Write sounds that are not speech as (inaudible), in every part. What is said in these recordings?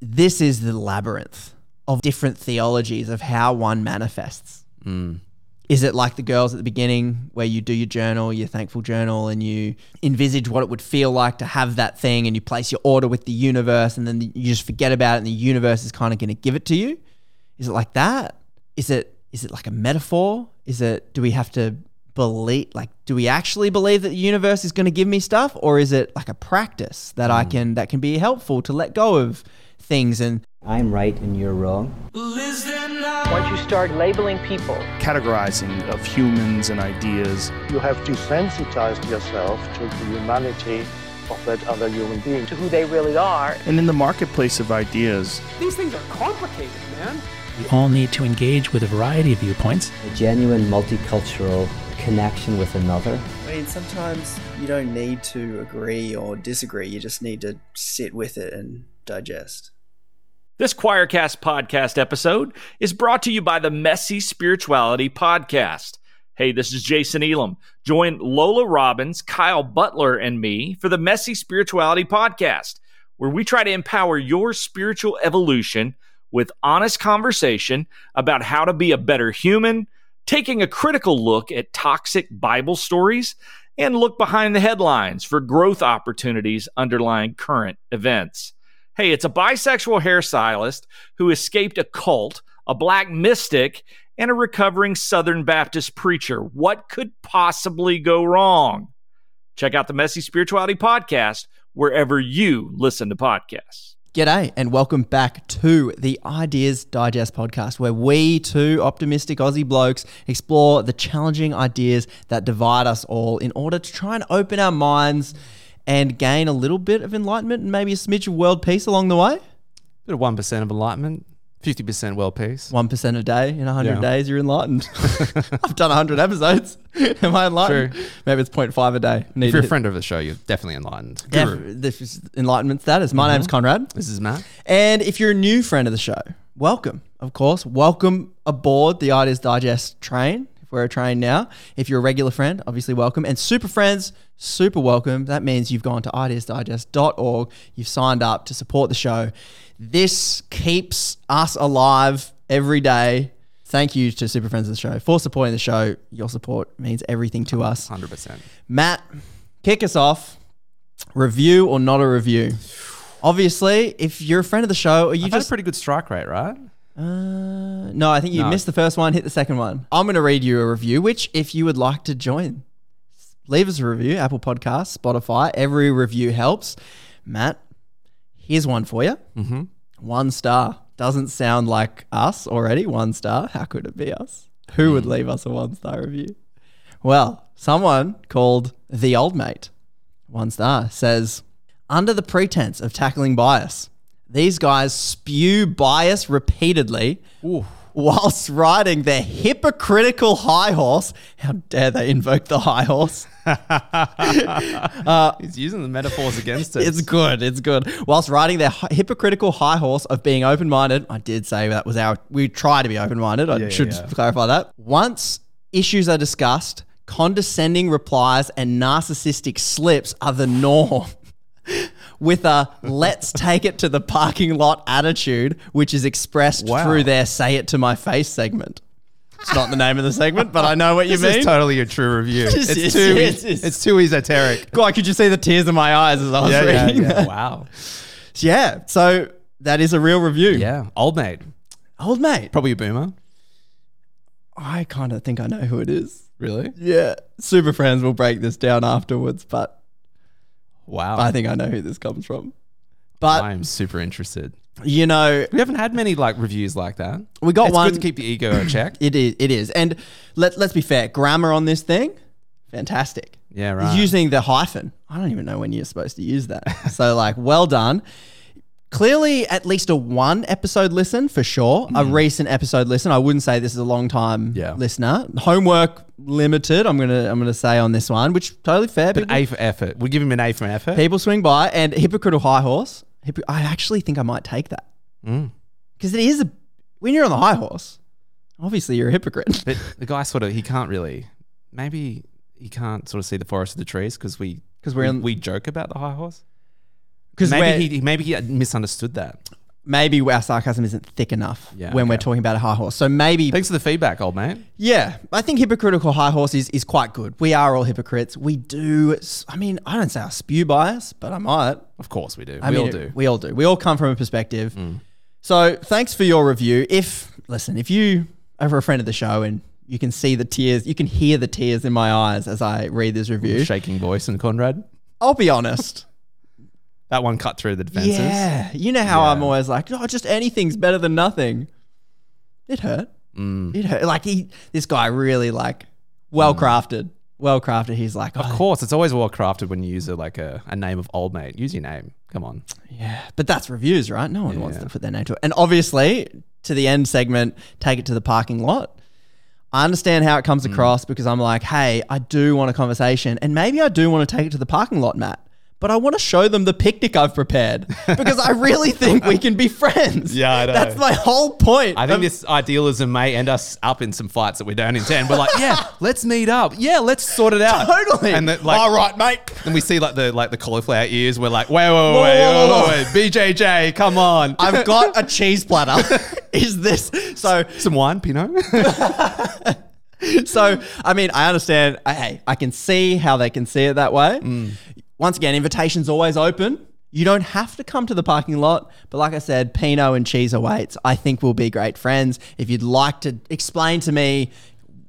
this is the labyrinth of different theologies of how one manifests. Mm. Is it like the girls at the beginning where you do your journal, your thankful journal, and you envisage what it would feel like to have that thing and you place your order with the universe and then you just forget about it and the universe is kind of going to give it to you? Is it like that? Is it is it like a metaphor? Is it do we have to believe like do we actually believe that the universe is going to give me stuff or is it like a practice that I mm. can that can be helpful to let go of things and I'm right and you're wrong. Once you start labeling people, categorizing of humans and ideas. You have desensitized yourself to the humanity of that other human being. to who they really are, And in the marketplace of ideas, These things are complicated, man. We all need to engage with a variety of viewpoints. A genuine multicultural connection with another. I mean, sometimes you don't need to agree or disagree. You just need to sit with it and digest. This Choircast podcast episode is brought to you by the Messy Spirituality Podcast. Hey, this is Jason Elam. Join Lola Robbins, Kyle Butler, and me for the Messy Spirituality Podcast, where we try to empower your spiritual evolution with honest conversation about how to be a better human, taking a critical look at toxic Bible stories, and look behind the headlines for growth opportunities underlying current events. Hey, it's a bisexual hairstylist who escaped a cult, a black mystic, and a recovering Southern Baptist preacher. What could possibly go wrong? Check out the Messy Spirituality Podcast wherever you listen to podcasts. G'day, and welcome back to the Ideas Digest podcast, where we, two optimistic Aussie blokes, explore the challenging ideas that divide us all in order to try and open our minds and gain a little bit of enlightenment and maybe a smidge of world peace along the way. Bit of one percent of enlightenment, fifty percent world peace. 1% a day in 100 Yeah. days, you're enlightened. (laughs) (laughs) I've done 100 episodes. (laughs) Am I enlightened? True. Maybe it's 0.5 a day. Need If you're a friend of the show, you're definitely enlightened. Def- this is enlightenment status. My mm-hmm. name's Conrad. This is Matt. And if you're a new friend of the show, welcome, of course. Welcome aboard the Ideas Digest train. If we're a train now. If you're a regular friend, obviously welcome. And super friends, super welcome. That means you've gone to ideasdigest.org. You've signed up to support the show. This keeps us alive every day. Thank you to super friends of the show for supporting the show. Your support means everything to us. Hundred percent. Matt, kick us off. Review or not a review? Obviously, if you're a friend of the show, or you You've had a just pretty good strike rate, right? Uh, no, I think you No. missed the first one, hit the second one. I'm going to read you a review, which if you would like to join, leave us a review. Apple Podcasts, Spotify, every review helps. Matt, here's one for you. Mm-hmm. One star doesn't sound like us already. One star. How could it be us? Who would leave us a one star review? Well, someone called the old mate, one star, says, under the pretense of tackling bias, these guys spew bias repeatedly whilst riding their hypocritical high horse. How dare they invoke the high horse? (laughs) Uh, He's using the metaphors against us. It's good. It's good. Whilst riding their hi- hypocritical high horse of being open minded, I did say that was our. We try to be open minded. I Yeah, yeah, should yeah. clarify that. Once issues are discussed, condescending replies and narcissistic slips are the norm. (laughs) With a let's take it to the parking lot attitude, which is expressed Wow. through their say it to my face segment. It's not the name of the segment, but I know what you This mean. is totally a true review. This it's too. this is- it's too esoteric. God, could you see the tears in my eyes as I was Yeah, yeah, reading yeah. that? Wow. Yeah, so that is a real review. Yeah. Old mate. Old mate. Probably a boomer. I kind of think I know who it is. Really? Yeah. Super friends will break this down afterwards, but Wow. I think I know who this comes from. But, I'm super interested. you know, We haven't had many like reviews like that. we got it's one. good to keep the ego in check. (clears throat) it is. It is. And let, let's be fair. Grammar on this thing, fantastic. Yeah, right. Using the hyphen. I don't even know when you're supposed to use that. so, like, well done. Clearly, at least a one episode listen for sure. A recent episode listen. I wouldn't say this is a long time Mm. Yeah. listener. Homework limited. I'm gonna I'm gonna say on this one, which totally fair. But People, A for effort. We give him an A for effort. people swing by and hypocritical high horse. I actually think I might take that Mm. because it is a when you're on the high horse. Obviously, you're a hypocrite. But the guy sort of he can't really. Maybe he can't sort of see the forest of the trees because we (laughs) 'Cause we're we, in- we joke about the high horse. Because Maybe he maybe he misunderstood that. maybe our sarcasm isn't thick enough Yeah, when we're okay. talking about a high horse. So maybe Thanks for the feedback, old man. yeah, I think hypocritical high horse is, is quite good. We are all hypocrites. We do. I mean, I don't say I spew bias, but I might. Of course we do. I we mean, all do. We all do. We all come from a perspective. Mm. So thanks for your review. If listen, if you are a friend of the show and you can see the tears, you can hear the tears in my eyes as I read this review. Shaking voice and Conrad. I'll be honest. That one cut through the defenses. Yeah, you know how Yeah. I'm always like, oh, just anything's better than nothing. It hurt. Mm. It hurt. Like he, this guy really like well crafted, well crafted. He's like, Of oh, course, it's always well crafted when you use a, like a, a name of old mate. Use your name. Come on. Yeah, but that's reviews, right? No one wants to put their name to it. And obviously, to the end segment, take it to the parking lot. I understand how it comes Mm. across because I'm like, hey, I do want a conversation, and maybe I do want to take it to the parking lot, Matt. But I want to show them the picnic I've prepared (laughs) because I really think we can be friends. Yeah, I know. That's my whole point. I think of- this idealism may end us up in some fights that we don't intend. We're like, yeah, (laughs) let's meet up. Yeah, let's sort it out. Totally. And then, like, All right, mate. And we see like the like the cauliflower ears. We're like, wait, wait, wait, Whoa, wait, whoa, whoa, wait, wait, wait, BJJ, come on. I've (laughs) got a cheese platter. Is this so? some wine, Pinot. so I mean, I understand. Hey, I can see how they can see it that way. Mm. Once again, invitation's always open. You don't have to come to the parking lot, but like I said, Pinot and Cheese awaits. I think we'll be great friends. If you'd like to explain to me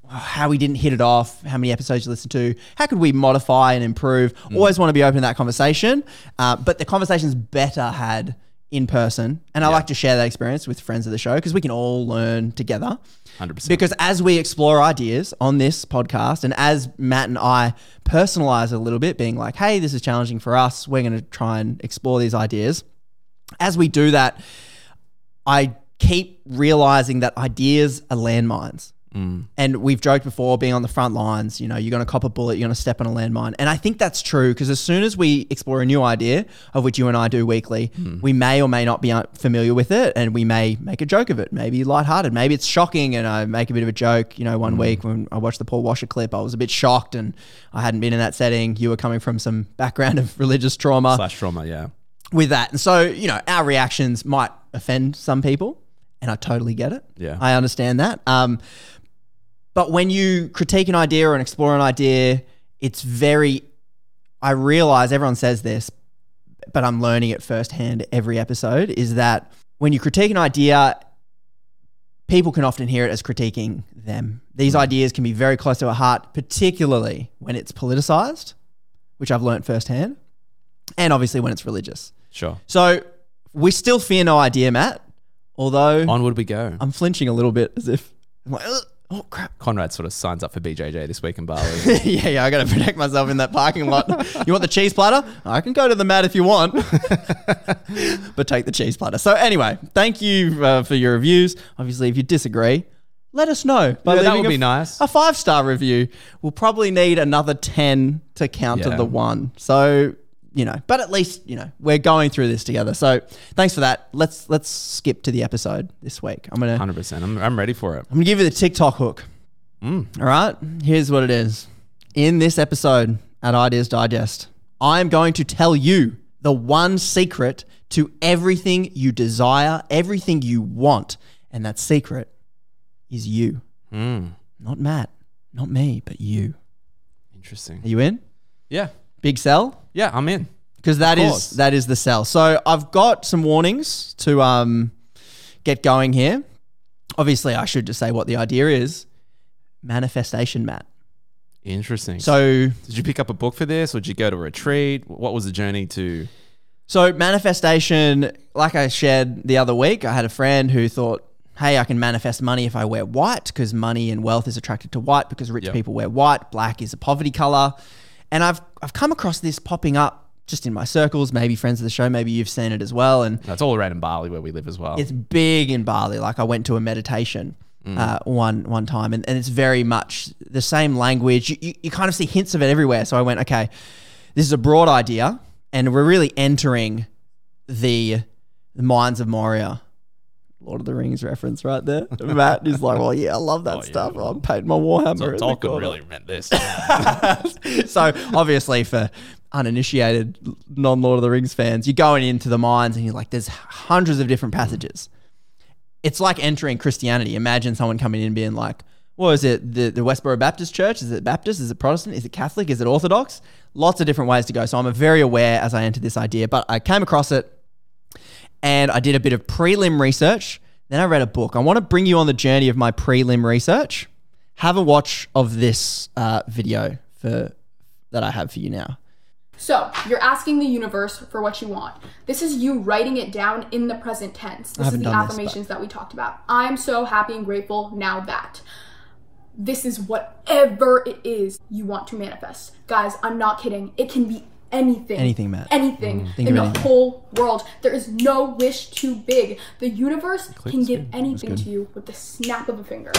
how we didn't hit it off, how many episodes you listened to, how could we modify and improve? Mm. Always want to be open to that conversation. Uh, but the conversation's better had in person, and I like to share that experience with friends of the show because we can all learn together. 100%. Because as we explore ideas on this podcast, and as Matt and I personalize a little bit, being like, hey, this is challenging for us, we're going to try and explore these ideas. As we do that, I keep realizing that ideas are landmines. And we've joked before, being on the front lines, you know, you're going to cop a bullet, you're going to step on a landmine. And I think that's true because as soon as we explore a new idea, of which you and I do weekly, we may or may not be uh, familiar with it and we may make a joke of it. Maybe lighthearted. Maybe it's shocking and I make a bit of a joke. You know, one week when I watched the Paul Washer clip, I was a bit shocked and I hadn't been in that setting. You were coming from some background of (laughs) religious trauma Slash trauma, yeah. with that. And so, you know, our reactions might offend some people, and I totally get it. Yeah. I understand that. Um, but when you critique an idea or explore an idea, it's very, I realize everyone says this, but I'm learning it firsthand every episode is that when you critique an idea, people can often hear it as critiquing them. These hmm. ideas can be very close to our heart, particularly when it's politicized, which I've learned firsthand, and obviously when it's religious. Sure. So we still fear no idea, Matt. Although Onward we go. I'm flinching a little bit as if I'm like, "Ugh, oh crap. Conrad sort of signs up for BJJ this week in Bali. (laughs) yeah, yeah, I got to protect myself in that parking lot. you want the cheese platter? I can go to the mat if you want, (laughs) but take the cheese platter. So anyway, thank you uh, for your reviews. Obviously, if you disagree, let us know. by Yeah, that would a- be nice. A five star review. We'll probably need another ten to counter Yeah. the one. So you know, but at least you know we're going through this together. So thanks for that. Let's let's skip to the episode this week. I'm gonna 100%. I'm, I'm ready for it. I'm gonna give you the TikTok hook. All right, here's what it is. In this episode at Ideas Digest, I am going to tell you the one secret to everything you desire, everything you want, and that secret is you. Mm. Not Matt, not me, but you. Interesting. Are you in? Yeah. Big sell? Yeah, I'm in. because that Of is that is the sell. So I've got some warnings to um get going here. Obviously, I should just say what the idea is. Manifestation, Matt. Interesting. So did you pick up a book for this or did you go to a retreat? What was the journey to So manifestation, like I shared the other week, I had a friend who thought, "Hey, I can manifest money if I wear white because money and wealth is attracted to white because rich Yep. people wear white. Black is a poverty color." And I've I've come across this popping up just in my circles, maybe friends of the show, maybe you've seen it as well, and That's all around in Bali where we live as well. it's big in Bali. Like I went to a meditation uh, one one time, and, and it's very much the same language. You, you, you kind of see hints of it everywhere. So I went, okay, this is a broad idea, and we're really entering the, the minds of Moria. Lord of the Rings reference right there. (laughs) Matt is like, well, yeah, I love that oh, stuff. I'm painting my Warhammer. in the corner." meant this. (laughs) so obviously for uninitiated non Lord of the Rings fans, you're going into the mines and you're like, there's hundreds of different mm. passages. It's like entering Christianity. Imagine someone coming in and being like, what is it? The, the Westboro Baptist Church? Is it Baptist? Is it Protestant? Is it Catholic? Is it Orthodox? Lots of different ways to go. So I'm very aware as I entered this idea, but I came across it and I did a bit of prelim research. Then I read a book. I want to bring you on the journey of my prelim research. Have a watch of this uh, video for that I have for you now. So, you're asking the universe for what you want. This is you writing it down in the present tense. This is the done this, affirmations that we talked about. I'm so happy and grateful now that. This is whatever it is you want to manifest. Guys, I'm not kidding. It can be anything. Anything, Matt. Anything Think in the anything. whole world. There is no wish too big. The universe can give anything to you with the snap of a finger.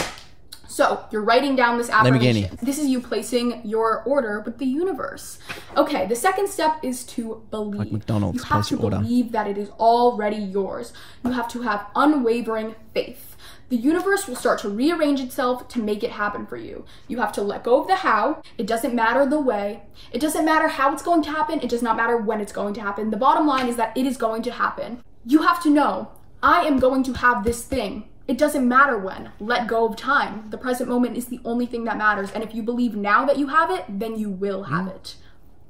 So you're writing down this Lamborghini. affirmation. This is you placing your order with the universe. Okay, the second step is to believe. Like McDonald's, you have place to your order. believe that it is already yours. You have to have unwavering faith. The universe will start to rearrange itself to make it happen for you. You have to let go of the how. It doesn't matter the way. It doesn't matter how it's going to happen. It does not matter when it's going to happen. The bottom line is that it is going to happen. You have to know, I am going to have this thing. It doesn't matter when. Let go of time. The present moment is the only thing that matters. And if you believe now that you have it, then you will have it.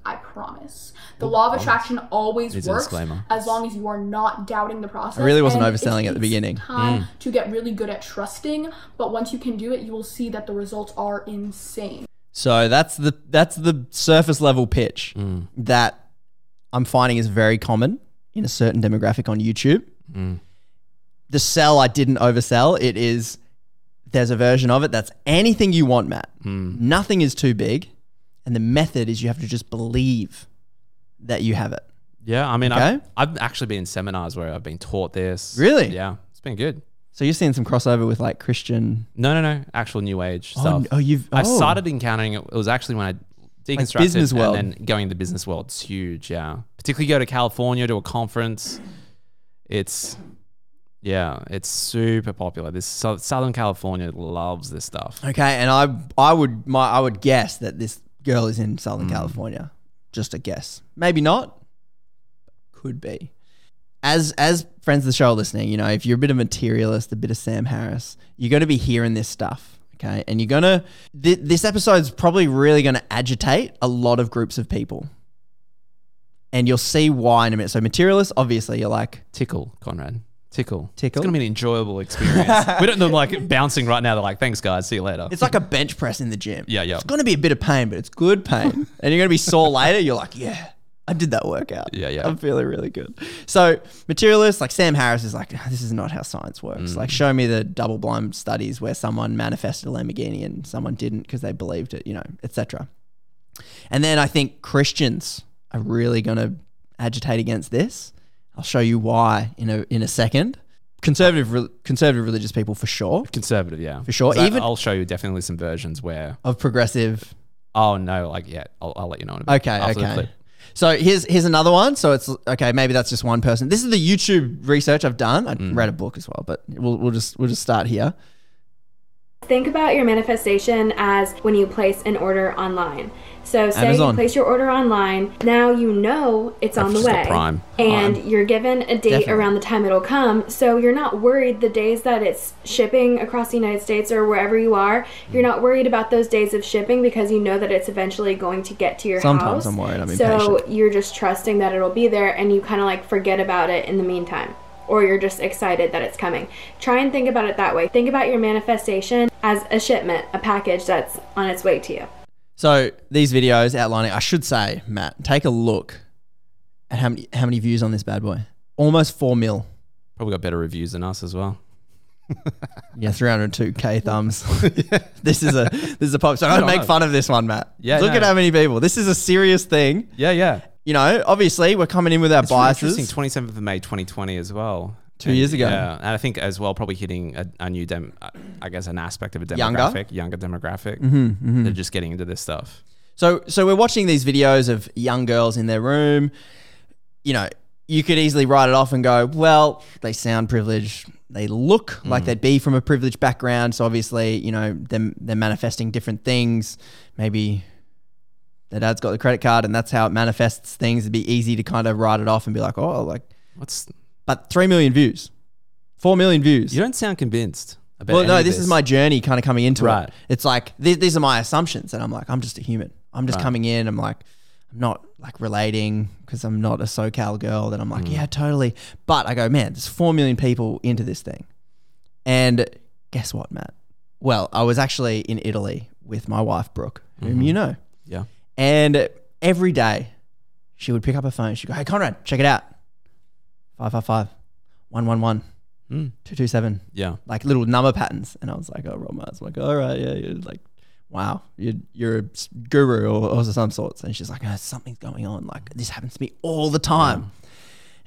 I promise. The law of attraction always Needs a works disclaimer. as long as you are not doubting the process. I really wasn't overselling at the takes beginning. Time Mm. to get really good at trusting, but once you can do it, you will see that the results are insane. So that's the that's the surface level pitch Mm. that I'm finding is very common in a certain demographic on YouTube. Mm. The sell I didn't oversell. It is there's a version of it that's anything you want, Matt. Mm. Nothing is too big, and the method is you have to just believe that you have it. Yeah, I mean, Okay. I've, I've actually been in seminars where I've been taught this. Really? Yeah, it's been good. So you're seeing some crossover with like Christian. No, no, no. Actual new age Oh, stuff. oh, you've- I oh. started encountering it. It was actually when I deconstructed business world. and then going into the business world. It's huge. Yeah, particularly go to California to a conference. It's yeah, it's super popular. This Southern California loves this stuff. Okay, and I I would my I would guess that this girl is in. Southern hmm. California. Just a guess. Maybe not. Could be. As as friends of the show are listening, you know, if you're a bit of materialist, a bit of Sam Harris, you're going to be hearing this stuff. Okay, and you're gonna th- this episode's probably really going to agitate a lot of groups of people, and you'll see why in a minute. So materialist, obviously, you're like Tickle, Conrad. Tickle. Tickle? It's gonna be an enjoyable experience. (laughs) we don't know like bouncing right now. They're like, thanks guys, see you later. It's like a bench press in the gym. Yeah, yeah. It's going to be a bit of pain, but it's good pain. (laughs) and you're going to be sore later. You're like, yeah, I did that workout. Yeah, yeah. I'm feeling really good. So, materialists like Sam Harris is like, "Ah, this is not how science works. Mm. Like, show me the double blind studies where someone manifested a Lamborghini and someone didn't because they believed it, you know, etc. And then I think Christians are really going to agitate against this. I'll show you why in a in a second. Conservative, re- conservative religious people for sure. Conservative, yeah, For sure. Even- I'll show you definitely some versions where. Of progressive Oh no, like yeah, I'll, I'll let you know. In a bit Okay, okay. So here's here's another one. So it's okay. Maybe that's just one person. This is the YouTube research I've done. I Mm. read a book as well, but we'll we'll just we'll just start here. Think about your manifestation as when you place an order online. So, say Amazon. you place your order online, now you know it's on the way. Prime. And Prime. you're given a date Definitely. around the time it'll come. So, you're not worried the days that it's shipping across the United States or wherever you are. You're not worried about those days of shipping because you know that it's eventually going to get to your Sometimes house. I'm worried, I'm So, impatient. you're just trusting that it'll be there and you kind of like forget about it in the meantime. Or you're just excited that it's coming. Try and think about it that way. Think about your manifestation as a shipment, a package that's on its way to you. So these videos outlining, I should say, Matt, take a look at how many how many views on this bad boy. Almost four mil. Probably got better reviews than us as well. (laughs) Yeah, 302k thumbs. (laughs) (laughs) this is a this is a pop. So don't make fun of this one, Matt. Yeah, Look no. at how many people. This is a serious thing. Yeah, yeah. You know, obviously we're coming in with our It's really biases. interesting. Twenty seventh of May, twenty twenty, as well. Two And, years ago. Yeah, and I think as well, probably hitting a, a new dem. I guess an aspect of a Younger? demographic, younger, demographic. Mhm, mhm. They're just getting into this stuff. So so we're watching these videos of young girls in their room. You know, you could easily write it off and go, well, they sound privileged. They look like they'd be from a privileged background. So obviously, you know, them they're manifesting different things. Maybe their dad's got the credit card, and that's how it manifests things. It'd be easy to kind of write it off and be like, oh, like What's but three million views, four million views. you don't sound convinced about Well, no, of this, is my journey kind of coming into Right. it. It's like these, these are my assumptions, and I'm like, I'm just a human. I'm just Right. coming in. I'm like, I'm not like relating because I'm not a SoCal girl. That I'm like, Mm. yeah, totally. But I go, man, there's four million people into this thing, and guess what, Matt? Well, I was actually in Italy with my wife Brooke, whom Mhm. you know, Yeah. And every day she would pick up her phone. She'd go, hey, Conrad, check it out. 555 111 Mm. 227 Yeah. like little number patterns. And I was like, oh, Rob Mars. I'm like, all right, yeah, you're like, wow, you're, you're a s- guru or, or some sorts. And she's like, oh, something's going on. Like this happens to me all the time.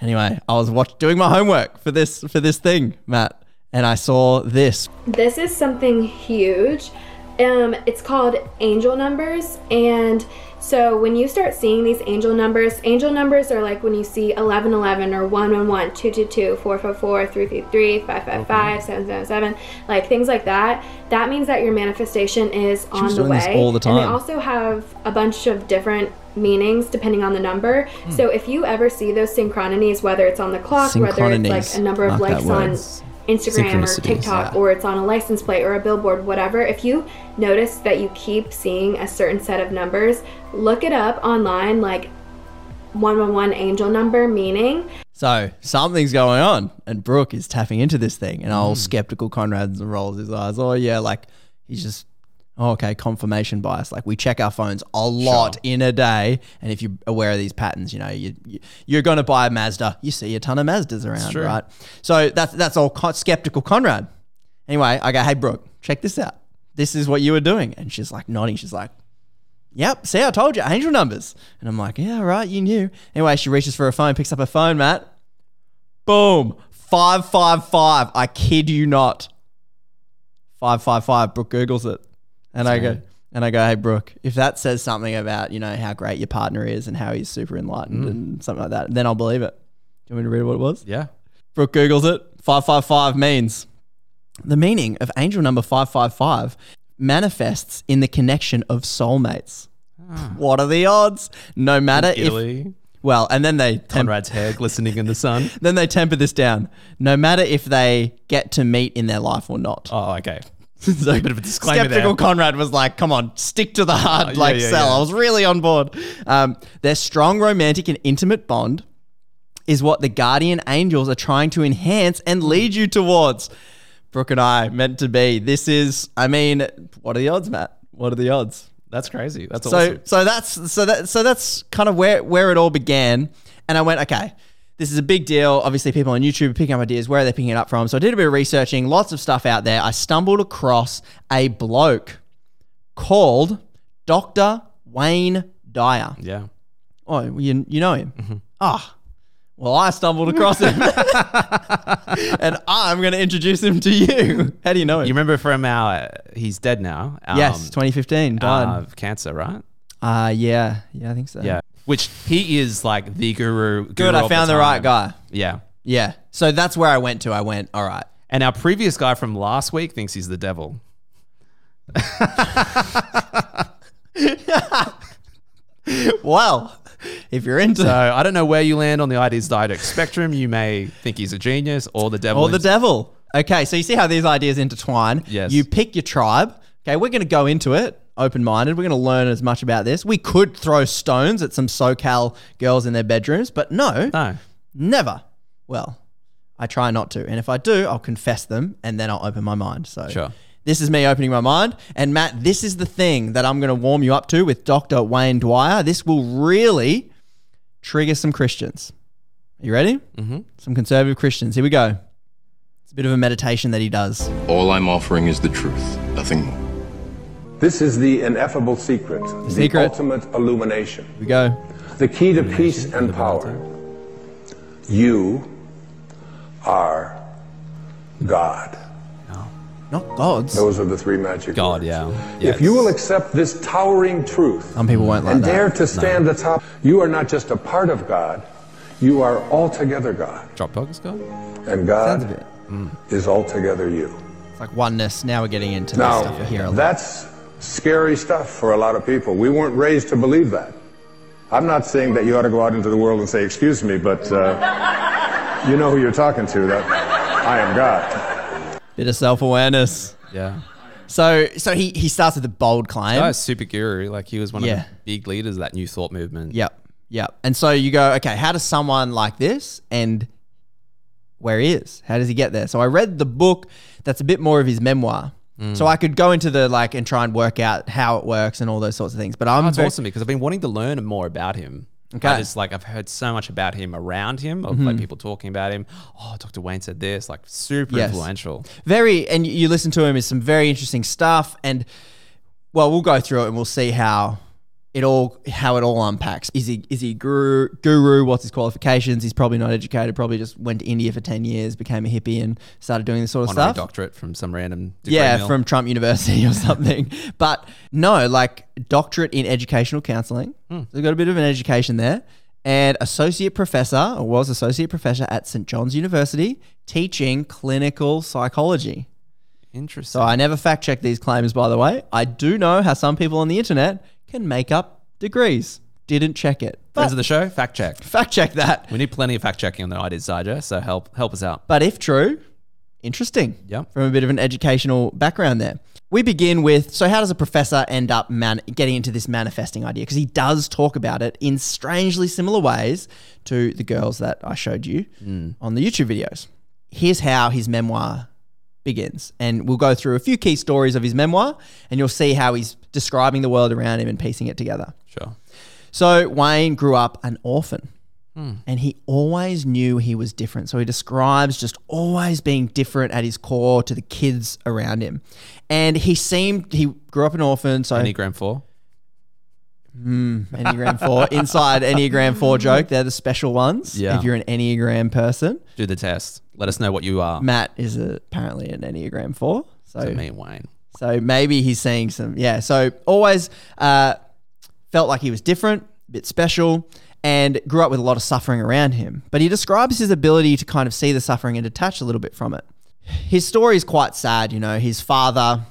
Anyway, I was watch- doing my homework for this for this thing, Matt, and I saw this. This is something huge. Um, it's called angel numbers. And so when you start seeing these angel numbers, angel numbers are like when you see 1111 or 111, 222, 444, 333, 555, 777, like things like that. That means that your manifestation is on the doing this way. all the And they also have a bunch of different meanings depending on the number. Hmm. So if you ever see those synchronicities, whether it's on the clock, whether it's like a number of likes on Instagram or TikTok yeah. or it's on a license plate or a billboard, whatever, if you notice that you keep seeing a certain set of numbers, look it up online, like 111 angel number meaning. So something's going on, and Brooke is tapping into this thing, and all hmm. skeptical Conrad rolls his eyes. Oh yeah, like he's just Oh, okay, confirmation bias. Like we check our phones a lot in a day, and if you're aware of these patterns, you know you, you you're going to buy a Mazda, you see a ton of Mazdas around, right? So that's that's all skeptical Conrad. Anyway, I go, hey Brooke, check this out. This is what you were doing, and she's like nodding. She's like. Yep, see, I told you, angel numbers. And I'm like, yeah, right, you knew. Anyway, she reaches for her phone, picks up her phone, Matt. Boom, 555. I kid you not. 555. Brooke Googles it. And I go, and I go, hey, Brooke, if that says something about, you know, how great your partner is and how he's super enlightened Mm. and something like that, then I'll believe it. Do you want me to read what it was? Yeah. Brooke Googles it. 555 means the meaning of angel number 555 manifests in the connection of soulmates. What are the odds? No matter if. Italy. Well, and then they. Temp- Conrad's hair glistening in the sun. (laughs) then they temper this down. No matter if they get to meet in their life or not. Oh, okay. (laughs) bit of a disclaimer Skeptical there. Conrad was like, "Come on, stick to the hard yeah, like yeah, sell." yeah. I was really on board. Um, their strong romantic and intimate bond is what the guardian angels are trying to enhance and lead you towards. Brooke and I meant to be. This is, I mean, what are the odds, Matt? What are the odds? That's crazy. That's so awesome. so that's so that so that's kind of where where it all began. And I went, okay, this is a big deal. Obviously, people on YouTube are picking up ideas. Where are they picking it up from? So I did a bit of researching, lots of stuff out there. I stumbled across a bloke called Dr. Wayne Dyer. Yeah. Oh, you, you know him? Ah. Well, I stumbled across him. (laughs) and I'm going to introduce him to you. How do you know him? You remember from our, he's dead now. Um, yes, 2015. Died. uh, of cancer, right? Uh, yeah. Yeah, I think so. Yeah. Which he is like the guru. Good, I of found the, right time. guy. Yeah. Yeah. So that's where I went to. I went, all right. And our previous guy from last week thinks he's the devil. (laughs) well, if you're into So I don't know where you land on the ideas dialectic spectrum. You may think he's a genius or the devil. or the himself. devil. Okay, so you see how these ideas intertwine. Yes. You pick your tribe. Okay, we're going to go into it open minded. We're going to learn as much about this. We could throw stones at some SoCal girls in their bedrooms, but no, No. never. Well, I try not to. And if I do, I'll confess them and then I'll open my mind. So Sure. This is me opening my mind. And Matt, this is the thing that I'm going to warm you up to with Dr. Wayne Dyer. This will really trigger some Christians. Are you ready? Mm-hmm. Some conservative Christians. Here we go. It's a bit of a meditation that he does. All I'm offering is the truth, nothing more. This is the ineffable secret, the, secret. ultimate illumination, Here we go. the key to peace and power. You are God. Not gods. Those are the three magic God, words. yeah. If you will accept this towering truth Some people won't like and that. dare to stand atop, you are not just a part of God, you are altogether God. Dropbox God? And God bit. Hmm. is altogether you. It's like oneness. Now we're getting into the Now, stuff here. hear a lot. that's scary stuff for a lot of people. We weren't raised to believe that. I'm not saying that you ought to go out into the world and say, excuse me, but uh, you know who you're talking to, that I am God. Bit of self awareness. Yeah. So so he he starts with a bold claim. Oh, super guru. Like he was one Yeah. of the big leaders of that new thought movement. Yep. Yep. And so you go, okay, how does someone like this and where he is? How does he get there? So I read the book that's a bit more of his memoir. Mm. So I could go into the like and try and work out how it works and all those sorts of things. But I'm That's very- awesome because I've been wanting to learn more about him. Okay. I just like I've heard so much about him around him, of like Mhm. people talking about him. Oh, Dr. Wayne said this, like super Yes. influential. very and you listen to him is some very interesting stuff and well we'll go through it and we'll see how it all how it all unpacks is he is he guru guru what's his qualifications he's probably not educated probably just went to india for 10 years became a hippie and started doing this sort of Honorary stuff doctorate from some random yeah mill. from trump university or (laughs) something but no like doctorate in educational counseling Hmm. so got a bit of an education there and associate professor or was associate professor at st john's university teaching clinical psychology Interesting. so I never fact check these claims, by the way. I do know how some people on the internet can make up degrees. Didn't check it. Friends of the show, fact check. fact check that. We need plenty of fact checking on the Ideas Digest, so help help us out. But if true, interesting. Yep. From a bit of an educational background there. We begin with so how does a professor end up man- getting into this manifesting idea? Because he does talk about it in strangely similar ways to the girls that I showed you hmm. on the YouTube videos. Here's how his memoir begins. And we'll go through a few key stories of his memoir and you'll see how he's describing the world around him and piecing it together. Sure. So Wayne grew up an orphan. Hmm. And he always knew he was different. So he describes just always being different at his core to the kids around him. And he seemed, he grew up an orphan. So Enneagram 4. Mm, Enneagram 4. (laughs) Inside Enneagram 4 joke, they're the special ones. Yeah. If you're an Enneagram person. Do the test. Let us know what you are. Matt is a, apparently an Enneagram 4. So, So me and Wayne. So maybe he's seeing some, yeah. So always uh, felt like he was different, a bit special, and grew up with a lot of suffering around him. But he describes his ability to kind of see the suffering and detach a little bit from it. His story is quite sad, you know. His father,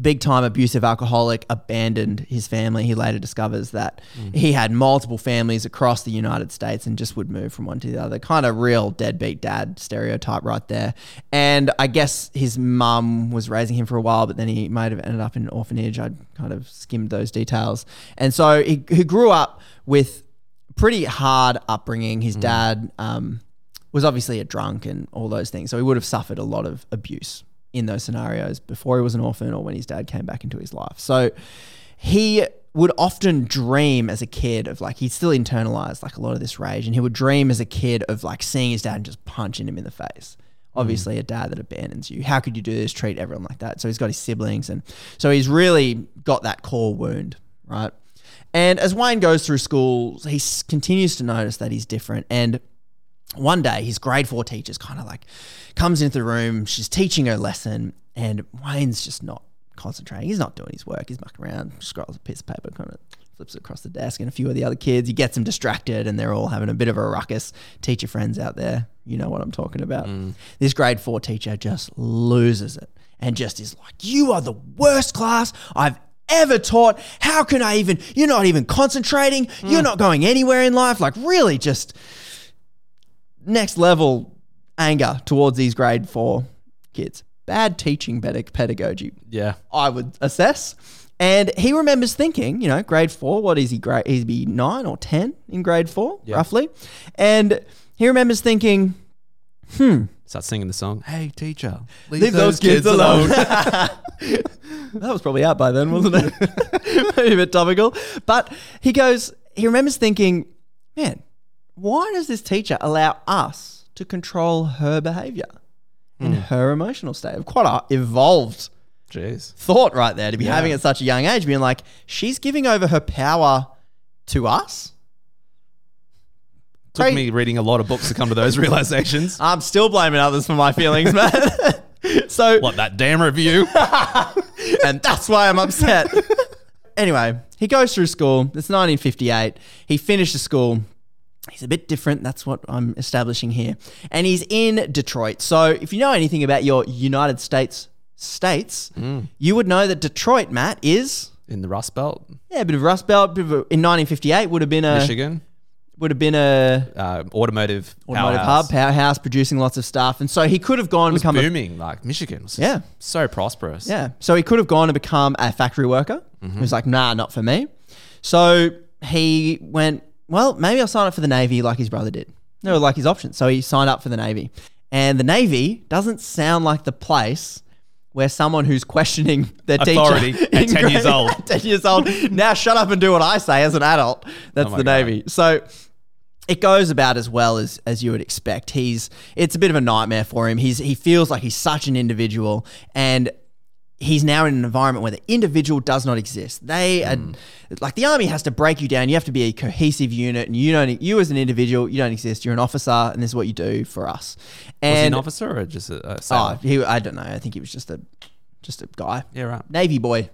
big time abusive alcoholic, abandoned his family. He later discovers that he had multiple families across the United States and just would move from one to the other. Kind of real deadbeat dad stereotype right there. And I guess his mum was raising him for a while, but then he might have ended up in an orphanage. I kind of skimmed those details. And so he, he grew up with pretty hard upbringing. His dad um, was obviously a drunk and all those things. So he would have suffered a lot of abuse in those scenarios before he was an orphan or when his dad came back into his life. So he would often dream as a kid of like, he'd still internalized like a lot of this rage and he would dream as a kid of like seeing his dad and just punching him in the face. Mm. Obviously, a dad that abandons you. How could you do this? Treat everyone like that. So he's got his siblings, and so he's really got that core wound, right? And as Wayne goes through school, he continues to notice that he's different. And one day, his grade four teacher's kind of like comes into the room. She's teaching her lesson, and Wayne's just not concentrating. He's not doing his work. He's mucking around, scrolls a piece of paper, kind of flips it across the desk, and a few of the other kids. He gets them distracted, and they're all having a bit of a ruckus. Teacher friends out there, you know what I'm talking about. Mm. This grade four teacher just loses it and just is like, "You are the worst class I've." Ever taught? How can I even? You're not even concentrating. You're mm. not going anywhere in life. Like, really, just next level anger towards these grade four kids. Bad teaching ped- pedagogy, Yeah. I would assess. And he remembers thinking, you know, grade four, what is he, grade, he'd be nine or 10 in grade four, Yeah. roughly. And he remembers thinking, hmm, Start singing the song. Hey, teacher. leave, those, kids, alone. (laughs) (laughs) that was probably out by then, wasn't it? (laughs) Maybe a bit topical. But he goes, he remembers thinking, man, why does this teacher allow us to control her behavior and hmm. her emotional state? Of Quite a evolved Jeez. thought right there to be Yeah. having at such a young age, being like, she's giving over her power to us. Took me reading a lot of books to come to those (laughs) realizations. I'm still blaming others for my feelings, man. (laughs) so what, that damn review? (laughs) and that's why I'm upset. anyway, he goes through school. It's 1958. He finishes school. He's a bit different. That's what I'm establishing here. And he's in Detroit. So if you know anything about your United States States, Mm. you would know that Detroit, Matt, is In the Rust Belt, yeah, a bit of a Rust Belt. Bit of a, in 1958 would have been a Michigan, would have been a uh, automotive, automotive powerhouse. hub, powerhouse, producing lots of stuff, and so he could have gone It and was become a booming. like Michigan, was Yeah. so prosperous. Yeah. So he could have gone and become a factory worker. Mm-hmm. He was like, nah, not for me. So he went, well, maybe I'll sign up for the Navy like his brother did. No, like his options. So he signed up for the Navy. And the Navy doesn't sound like the place where someone who's questioning their Authority teacher (laughs) at in 10 years old. (laughs) 10 years old. Now shut up and do what I say as an adult. That's Oh the God. Navy. So it goes about as well as as you would expect. He's it's a bit of a nightmare for him. He's he feels like he's such an individual and he's now in an environment where the individual does not exist. They are hmm. like the army has to break you down. You have to be a cohesive unit and you don't you as an individual, you don't exist. You're an officer and this is what you do for us. And was he an officer or just a, a Oh, he I don't know. I think he was just a just a guy. Yeah, right. Navy boy.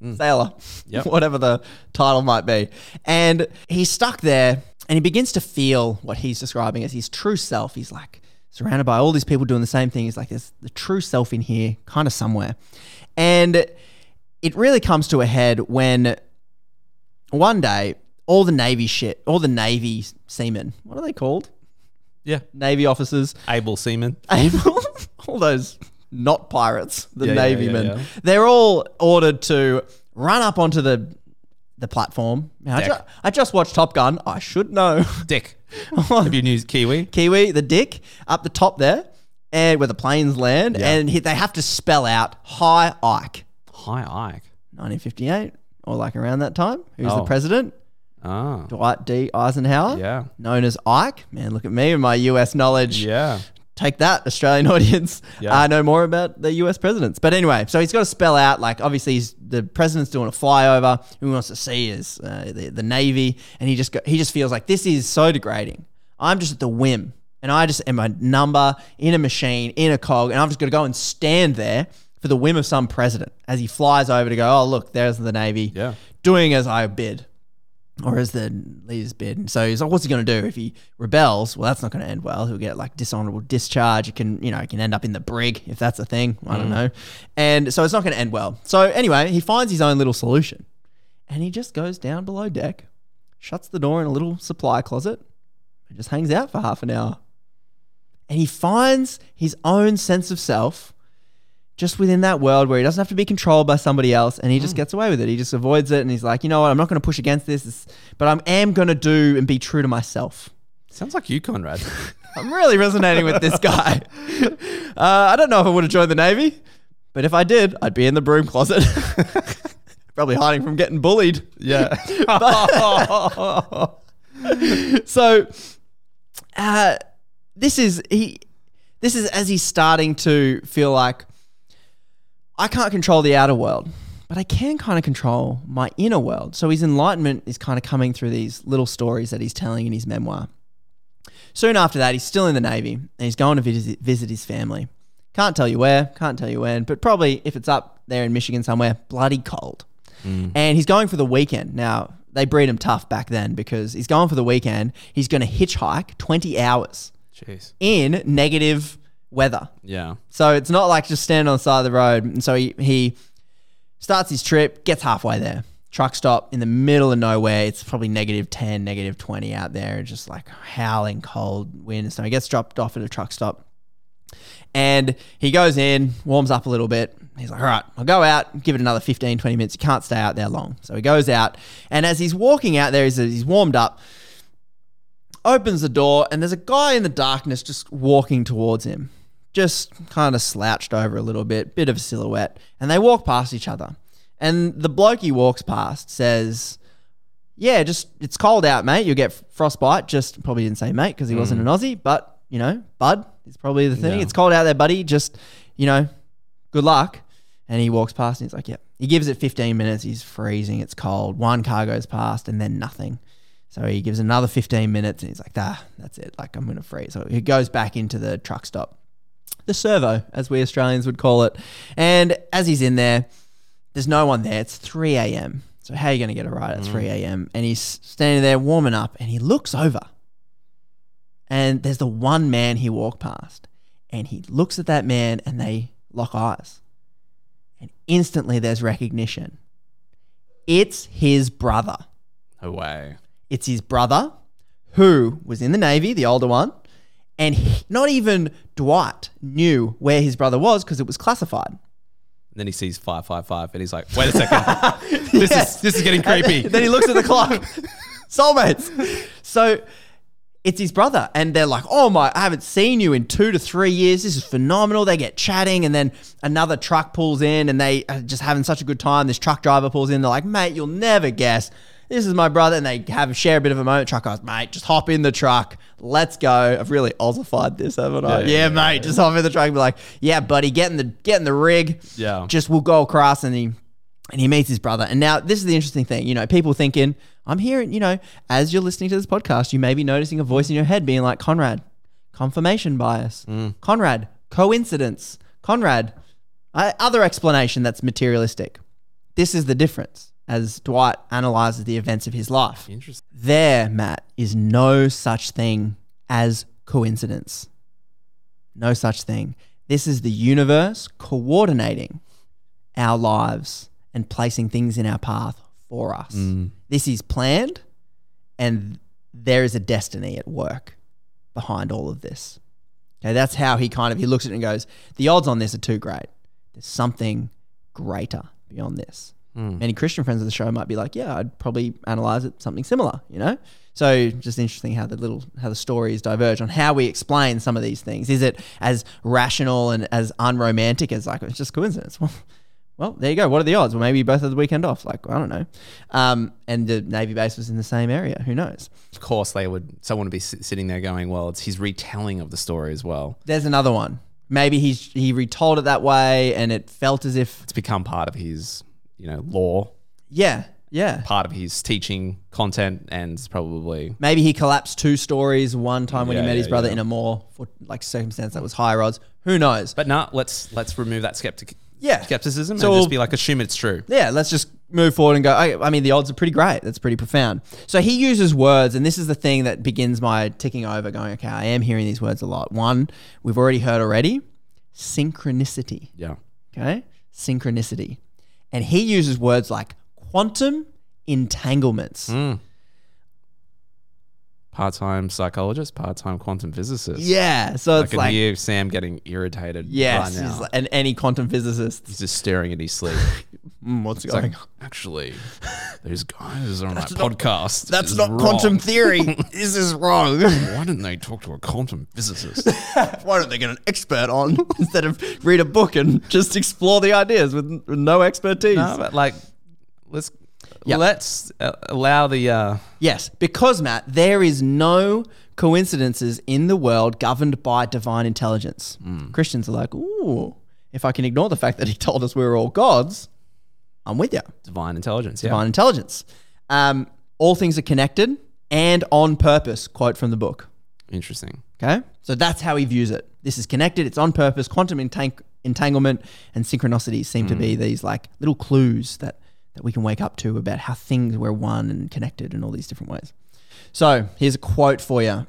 Hmm. Sailor. (laughs) Yep. Whatever the title might be. And he's stuck there and he begins to feel what he's describing as his true self. He's like surrounded by all these people doing the same thing. He's like, there's the true self in here, kind of somewhere. And it really comes to a head when one day all the Navy shit, all the Navy seamen, what are they called? Yeah. Navy officers, Able seamen. (laughs) able, all those not pirates, the Yeah, yeah, yeah, yeah. they're all ordered to run up onto the the platform. Now, I, ju- I just watched Top Gun. I should know. Dick. (laughs) Have you used Kiwi? Kiwi, the dick, up the top there, and where the planes land, Yeah. and he, they have to spell out High Ike, Hi, Ike. 1958, or like around that time. Who's the Oh. president? Ah. Dwight D. Eisenhower. Yeah. Known as Ike. Man, look at me and my US knowledge. Yeah. take that, Australian (laughs) audience. Yeah. I know more about the US presidents. But anyway, so he's got to spell out, like, obviously, he's, the president's doing a flyover. Who he wants to see is uh, the, the Navy. And he just, go, he just feels like this is so degrading. I'm just at the whim. And I just am a number in a machine, in a cog. And I'm just going to go and stand there for the whim of some president as he flies over to go, oh, look, there's the Navy Yeah. doing as I bid or as the leader's bid. And so he's like, what's he going to do if he rebels? Well, that's not going to end well. He'll get like dishonorable discharge. It can, you know, he can end up in the brig if that's a thing. I don't Mm. know. And so it's not going to end well. So anyway, he finds his own little solution and he just goes down below deck, shuts the door in a little supply closet, and just hangs out for half an hour. And he finds his own sense of self just within that world where he doesn't have to be controlled by somebody else and he just gets away with it. He just avoids it and he's like, you know what, I'm not going to push against this, but I am going to do and be true to myself. Sounds like you, Conrad. (laughs) I'm really resonating with this guy. (laughs) Uh, I don't know if I would have joined the Navy, but if I did, I'd be in the broom closet. (laughs) Probably hiding from getting bullied. Yeah. so uh, this is he this is as he's starting to feel like I can't control the outer world, but I can kind of control my inner world. So his enlightenment is kind of coming through these little stories that he's telling in his memoir. Soon after that, he's still in the Navy and he's going to visit, visit his family. Can't tell you where, can't tell you when, but probably if it's up there in Michigan somewhere, bloody cold. Mm. And he's going for the weekend. Now, they breed him tough back then because he's going for the weekend. He's going to hitchhike 20 hours Jeez. in negative weather. Yeah. So it's not like just standing on the side of the road. And so he, he starts his trip, gets halfway there. Truck stop in the middle of nowhere. It's probably negative 10, negative 20 out there. Just like howling cold wind. So he gets dropped off at a truck stop. And he goes in, warms up a little bit. He's like, all right, I'll go out, give it another 15, 20 minutes. You can't stay out there long. So he goes out. And as he's walking out there, he's, he's warmed up, opens the door, and there's a guy in the darkness just walking towards him, just kind of slouched over a little bit, bit of a silhouette. And they walk past each other. And the bloke he walks past says, yeah, just it's cold out, mate. You'll get frostbite. Just probably didn't say mate because he wasn't an mm. Aussie, but you know, bud is probably the thing. Yeah. It's cold out there, buddy. Just you know, good luck. And he walks past and he's like, yep. He gives it 15 minutes. He's freezing. It's cold. One car goes past and then nothing. So he gives another 15 minutes and he's like, ah, that's it. Like, I'm going to freeze. So he goes back into the truck stop, the servo, as we Australians would call it. And as he's in there, there's no one there. It's 3 a.m. So how are you going to get a ride at 3 a.m.? And he's standing there warming up and he looks over and there's the one man he walked past and he looks at that man and they lock eyes And instantly there's recognition. It's his brother. No way. It's his brother who was in the Navy, the older one, and he- not even Dwight knew where his brother was because it was classified. And then he sees five five five, and he's like, "Wait a second, (laughs) this Yes. is this is getting creepy." then, then he looks at the clock. (laughs) Soulmates. So it's his brother, and they're like, "Oh my, I haven't seen you in two to three years. This is phenomenal." They get chatting, and then another truck pulls in, and they are just having such a good time. This truck driver pulls in. They're like, "Mate, you'll never guess." This is my brother, and they have share a bit of a moment. Truck goes, mate, just hop in the truck. Let's go. I've really ossified this, haven't I? Yeah, Yeah, yeah, mate, just hop in the truck. And be like, yeah, buddy, get in the get in the rig. Yeah. just we'll go across, and he and he meets his brother. And now this is the interesting thing. You know, people thinking, I'm hearing, you know, as you're listening to this podcast, you may be noticing a voice in your head being like, Conrad, confirmation bias. Conrad, coincidence. Conrad, uh, other explanation that's materialistic. This is the difference as Dwight analyzes the events of his life. Interesting. There, Matt, is no such thing as coincidence. No such thing. This is the universe coordinating our lives and placing things in our path for us. Mm. This is planned, and there is a destiny at work behind all of this. Okay, that's how he kind of he looks at it and goes, the odds on this are too great. There's something greater beyond this. Many Christian friends of the show might be like, yeah, I'd probably analyze it something similar, you know? So just interesting how the little how the stories diverge on how we explain some of these things. Is it as rational and as unromantic as like it's just coincidence? (laughs) Well, well, there you go. What are the odds? Well, maybe you both had the weekend off. Like I don't know. Um, and the Navy base was in the same area. Who knows? Of course, they would. Someone would be sitting there going, "Well, it's his retelling of the story as well. There's another one. Maybe he's he retold it that way, and it felt as if It's become part of his, you know, law, yeah, yeah. part of his teaching content, and probably Maybe he collapsed two stories one time when he Yeah, met his yeah, brother yeah. in a more for, like circumstance that was higher odds. Who knows? But no, let's let's remove that skeptic Yeah. skepticism So and just be like, assume it's true. yeah, let's just move forward and go. I, I mean, the odds are pretty great. That's pretty profound. So he uses words, and this is the thing that begins my ticking over, going, okay, I am hearing these words a lot. One, we've already heard already synchronicity. Yeah. Okay? Synchronicity. And he uses words like quantum entanglements. Mm. Part-time psychologist, part-time quantum physicist. Yeah. So I it's can like, hear Sam getting irritated. yes, right now. like- and any quantum physicist. He's just staring at his sleep. (laughs) Mm, what's It's going like, actually, those guys are on that That's not- podcast. That's is not quantum (laughs) theory. this is wrong. (laughs) Why didn't they talk to a quantum physicist? Why don't they get an expert on instead of read a book and just explore the ideas with, with no expertise? no, but like, let's Yeah. let's uh, allow the. Uh, Yes, because Matt, there is no coincidences in the world governed by divine intelligence. Christians are like, ooh, if I can ignore the fact that he told us we were all gods, I'm with you. divine intelligence. Yeah. Divine intelligence. Um, all things are connected and on purpose. Quote from the book. Interesting. Okay, so that's how he views it. This is connected. It's on purpose. Quantum entang- entanglement and synchronicity seem to be these like little clues that that we can wake up to about how things were one and connected in all these different ways. So here's a quote for you.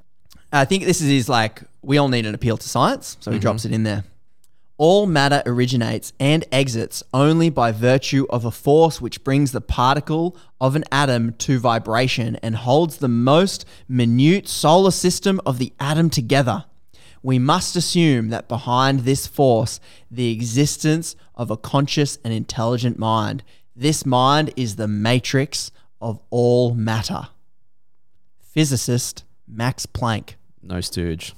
I think this is his like we all need an appeal to science, so he mm-hmm. drops it in there. All matter originates and exits only by virtue of a force which brings the particle of an atom to vibration and holds the most minute solar system of the atom together. We must assume that behind this force, the existence of a conscious and intelligent mind. This mind is the matrix of all matter. Physicist Max Planck. No stooge.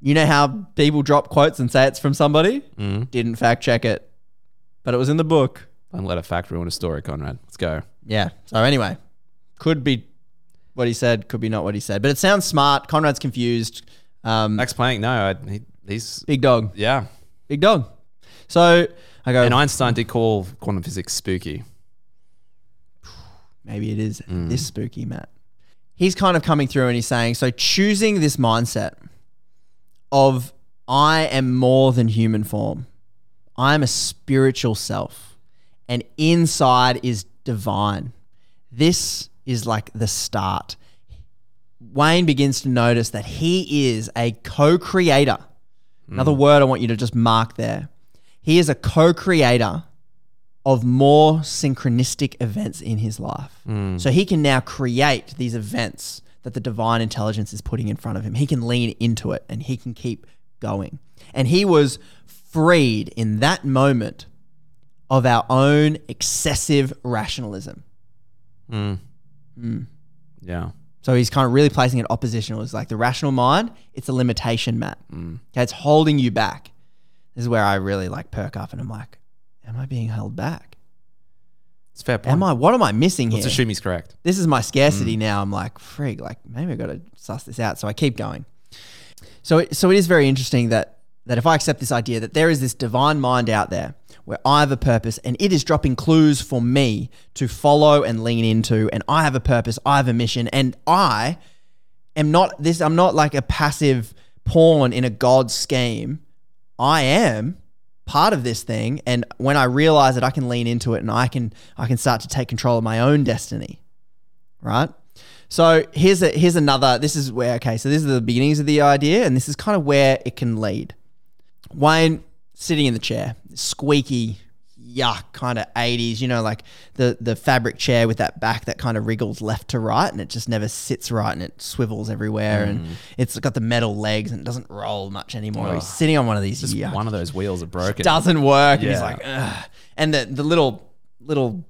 You know how people drop quotes and say it's from somebody? Mm. Didn't fact check it, but it was in the book. Don't let a fact ruin a story, Conrad. Let's go. Yeah. So anyway, could be what he said, could be not what he said, but it sounds smart. Conrad's confused. Um, Max Planck. No, I, he, he's big dog, yeah. big dog. So I go. And Einstein did call quantum physics spooky. (sighs) maybe it is mm. this spooky, Matt. He's kind of coming through and he's saying, so choosing this mindset of I am more than human form. I am a spiritual self, and inside is divine. This is like the start. Wayne begins to notice that he is a co creator. Mm. Another word I want you to just mark there. He is a co-creator of more synchronistic events in his life. Mm. So he can now create these events that the divine intelligence is putting in front of him. He can lean into it and he can keep going. And he was freed in that moment of our own excessive rationalism. Mm. Mm. Yeah. So he's kind of really placing it oppositional. It's like the rational mind, it's a limitation, Matt. Mm. Okay, it's holding you back. This is where I really like perk up and I'm like, am I being held back? It's a fair point. Am I what am I missing Let's here? assume he's correct. This is my scarcity Mm. now. I'm like, frig, like maybe I got to suss this out. So I keep going. So it, so it is very interesting that that if I accept this idea that there is this divine mind out there where I have a purpose and it is dropping clues for me to follow and lean into and I have a purpose, I have a mission and I am not this I'm not like a passive pawn in a god scheme. I am part of this thing and when I realize that I can lean into it and I can I can start to take control of my own destiny. Right? So here's a here's another this is where okay, so this is the beginnings of the idea and this is kind of where it can lead. Wayne sitting in the chair, squeaky, yuck, kind of 80s, you know, like the the fabric chair with that back that kind of wriggles left to right and it just never sits right and it swivels everywhere and Mm. it's got the metal legs and it doesn't roll much anymore. Ugh. He's sitting on one of these Just yuck one of those wheels are broken. doesn't work. And he's Yeah. like, Ugh. and the the little little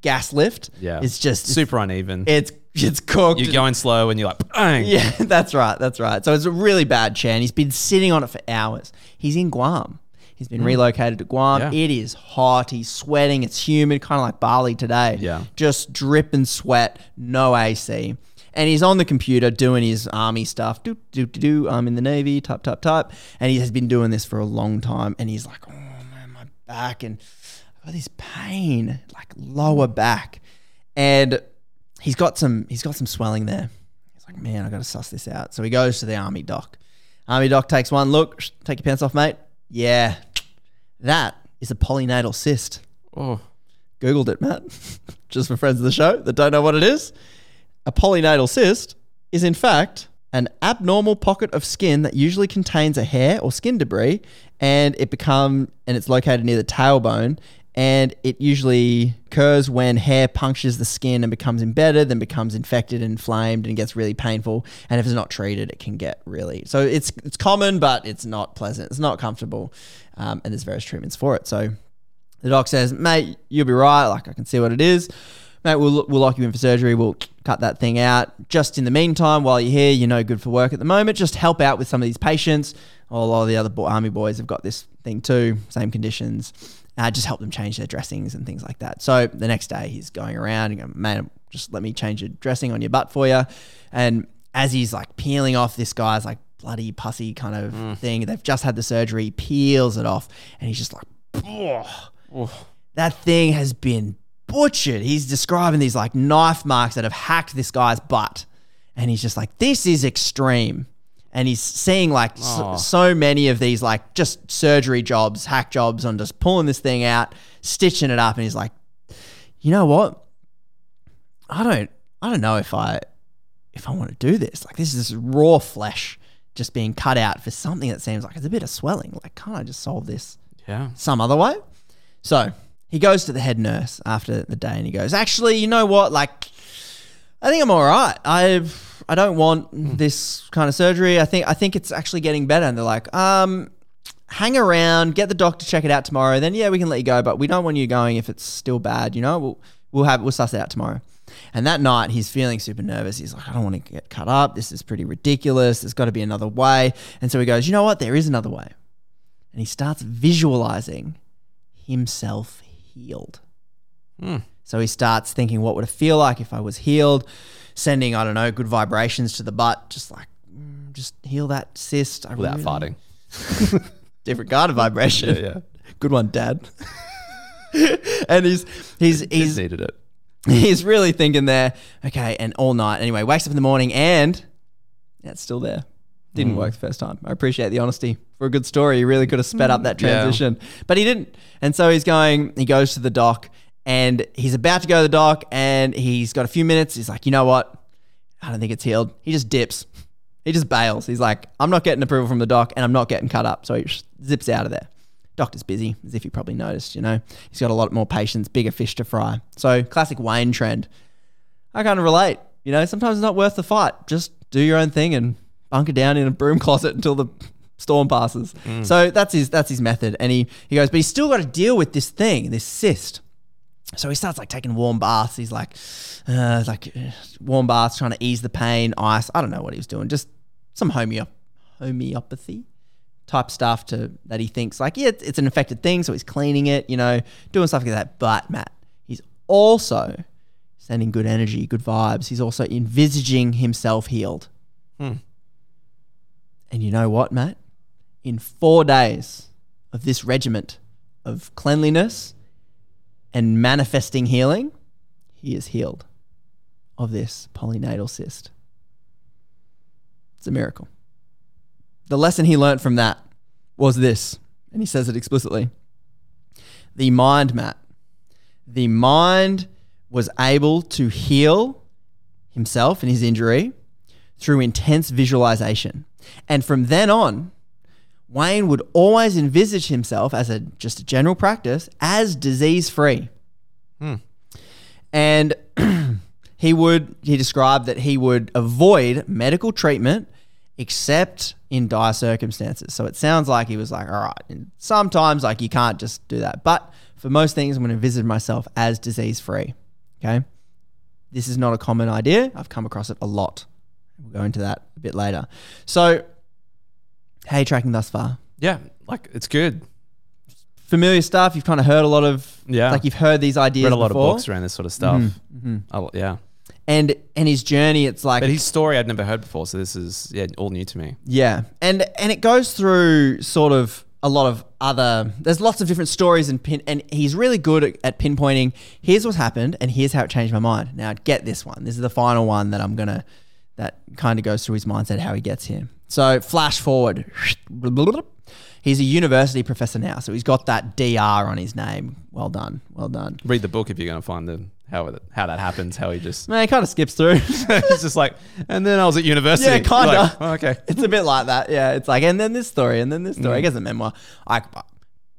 gas lift, Yeah. it's just super uneven. It's it's cooked. You're going slow and you're like, bang. Yeah, (laughs) that's right. That's right. So it's a really bad chair, and he's been sitting on it for hours. He's in Guam. He's been Mm. relocated to Guam. Yeah. It is hot. He's sweating. It's humid, kind of like Bali today. Yeah. Just dripping sweat. No AC. And he's on the computer doing his army stuff. Do do do do. I'm in the navy. Type type type. And he has been doing this for a long time. And he's like, oh man, my back and I've got this pain, like lower back, and he's got some he's got some swelling there. He's like, man, I got to suss this out. So he goes to the army doc. Army doc takes one look. Take your pants off, mate. Yeah, that is a pilonidal cyst. Oh, googled it, Matt. (laughs) Just for friends of the show that don't know what it is, a pilonidal cyst is in fact an abnormal pocket of skin that usually contains a hair or skin debris, and it become and it's located near the tailbone. And it usually occurs when hair punctures the skin and becomes embedded, then becomes infected, and inflamed, and gets really painful. And if it's not treated, it can get really so it's it's common, but it's not pleasant. It's not comfortable, um, and there's various treatments for it. So the doc says, mate, you'll be right. Like, I can see what it is. Mate, we'll, we'll lock you in for surgery. We'll cut that thing out. Just in the meantime, while you're here, you're no good for work at the moment. Just help out with some of these patients. A lot of the other army boys have got this thing too, same conditions. Uh, just help them change their dressings and things like that. So the next day, he's going around and going, man, just let me change your dressing on your butt for you. And as he's like peeling off this guy's like bloody pussy kind of thing, they've just had the surgery, he peels it off, and he's just like, that thing has been butchered. He's describing these like knife marks that have hacked this guy's butt. And he's just like, this is extreme. And he's seeing like so, so many of these like just surgery jobs, hack jobs on just pulling this thing out, stitching it up. And he's like, you know what? I don't, I don't know if I, if I want to do this. Like this is raw flesh just being cut out for something that seems like it's a bit of swelling. Like, can't I just solve this Yeah. some other way? So he goes to the head nurse after the day and he goes, actually, you know what? Like, I think I'm all right. I've I don't want this kind of surgery. I think I think it's actually getting better. And they're like, um, hang around, get the doctor to check it out tomorrow. Then yeah, we can let you go, but we don't want you going if it's still bad. You know, we'll we'll have we'll suss it out tomorrow. And that night, he's feeling super nervous. He's like, I don't want to get cut up. This is pretty ridiculous. There's got to be another way. And so he goes, you know what? There is another way. And he starts visualizing himself healed. Hmm. So he starts thinking, what would it feel like if I was healed? Sending, I don't know, good vibrations to the butt, just like, mm, just heal that cyst. I Without really- farting. (laughs) Different kind of vibration. Yeah, yeah. Good one, Dad. (laughs) and he's he's he's needed it. He's really thinking there. Okay, and all night. Anyway, wakes up in the morning and yeah, it's still there. Didn't Mm. work the first time. I appreciate the honesty for a good story. He really could have sped up that Yeah. transition, but he didn't. And so he's going. He goes to the doc, and he's about to go to the doc, and he's got a few minutes. He's like, you know what? I don't think it's healed. He just dips. He just bails. He's like, I'm not getting approval from the doc, and I'm not getting cut up. So he just zips out of there. Doctor's busy, as if you probably noticed, you know. He's got a lot more patience, bigger fish to fry. So, classic Wayne trend. I kind of relate. You know, sometimes it's not worth the fight. Just do your own thing and bunker down in a broom (laughs) closet until the storm passes. Mm. So that's his that's his method. And he he goes, but he's still got to deal with this thing, this cyst. So he starts like taking warm baths. He's like, uh, like uh, warm baths, trying to ease the pain, ice. I don't know what he was doing. Just some homeo- homeopathy type stuff to that he thinks like, yeah, it's, it's an infected thing, so he's cleaning it, you know, doing stuff like that. But Matt, he's also sending good energy, good vibes. He's also envisaging himself healed. Hmm. And you know what, Matt? In four days of this regiment of cleanliness and manifesting healing, he is healed of this pilonidal cyst. It's a miracle. The lesson he learnt from that was this, and he says it explicitly. The mind, Matt, the mind was able to heal himself and his injury through intense visualization. And from then on, Wayne would always envisage himself as a just a general practice as disease free. Hmm. And (clears throat) he would he described that he would avoid medical treatment except in dire circumstances. So it sounds like he was like, all right, and sometimes like you can't just do that. But for most things, I'm going to visit myself as disease free. Okay. This is not a common idea. I've come across it a lot. We'll go into that a bit later. So, how you tracking thus far? Yeah, like it's good. Familiar stuff. You've kind of heard a lot of. Yeah. Like you've heard these ideas. Read a lot before. of books around this sort of stuff. Mhm, mhm. A lo- yeah. And and his journey, it's like But his story I'd never heard before, so this is yeah all new to me. Yeah, and and it goes through sort of a lot of other. There's lots of different stories and pin, and he's really good at, at pinpointing. Here's what's happened, and here's how it changed my mind. Now get this one. This is the final one that I'm gonna. That kind of goes through his mindset how he gets here. So flash forward. He's a university professor now, so he's got that DR on his name. Well done, well done. Read the book if you're going to find the how it, how that happens. How he just Man, it kind of skips through. (laughs) he's just like, and then I was at university. Yeah, kind Like, of. oh, okay. It's a bit like that. Yeah, it's like, and then this story, and then this story. Mm. I guess a memoir. I,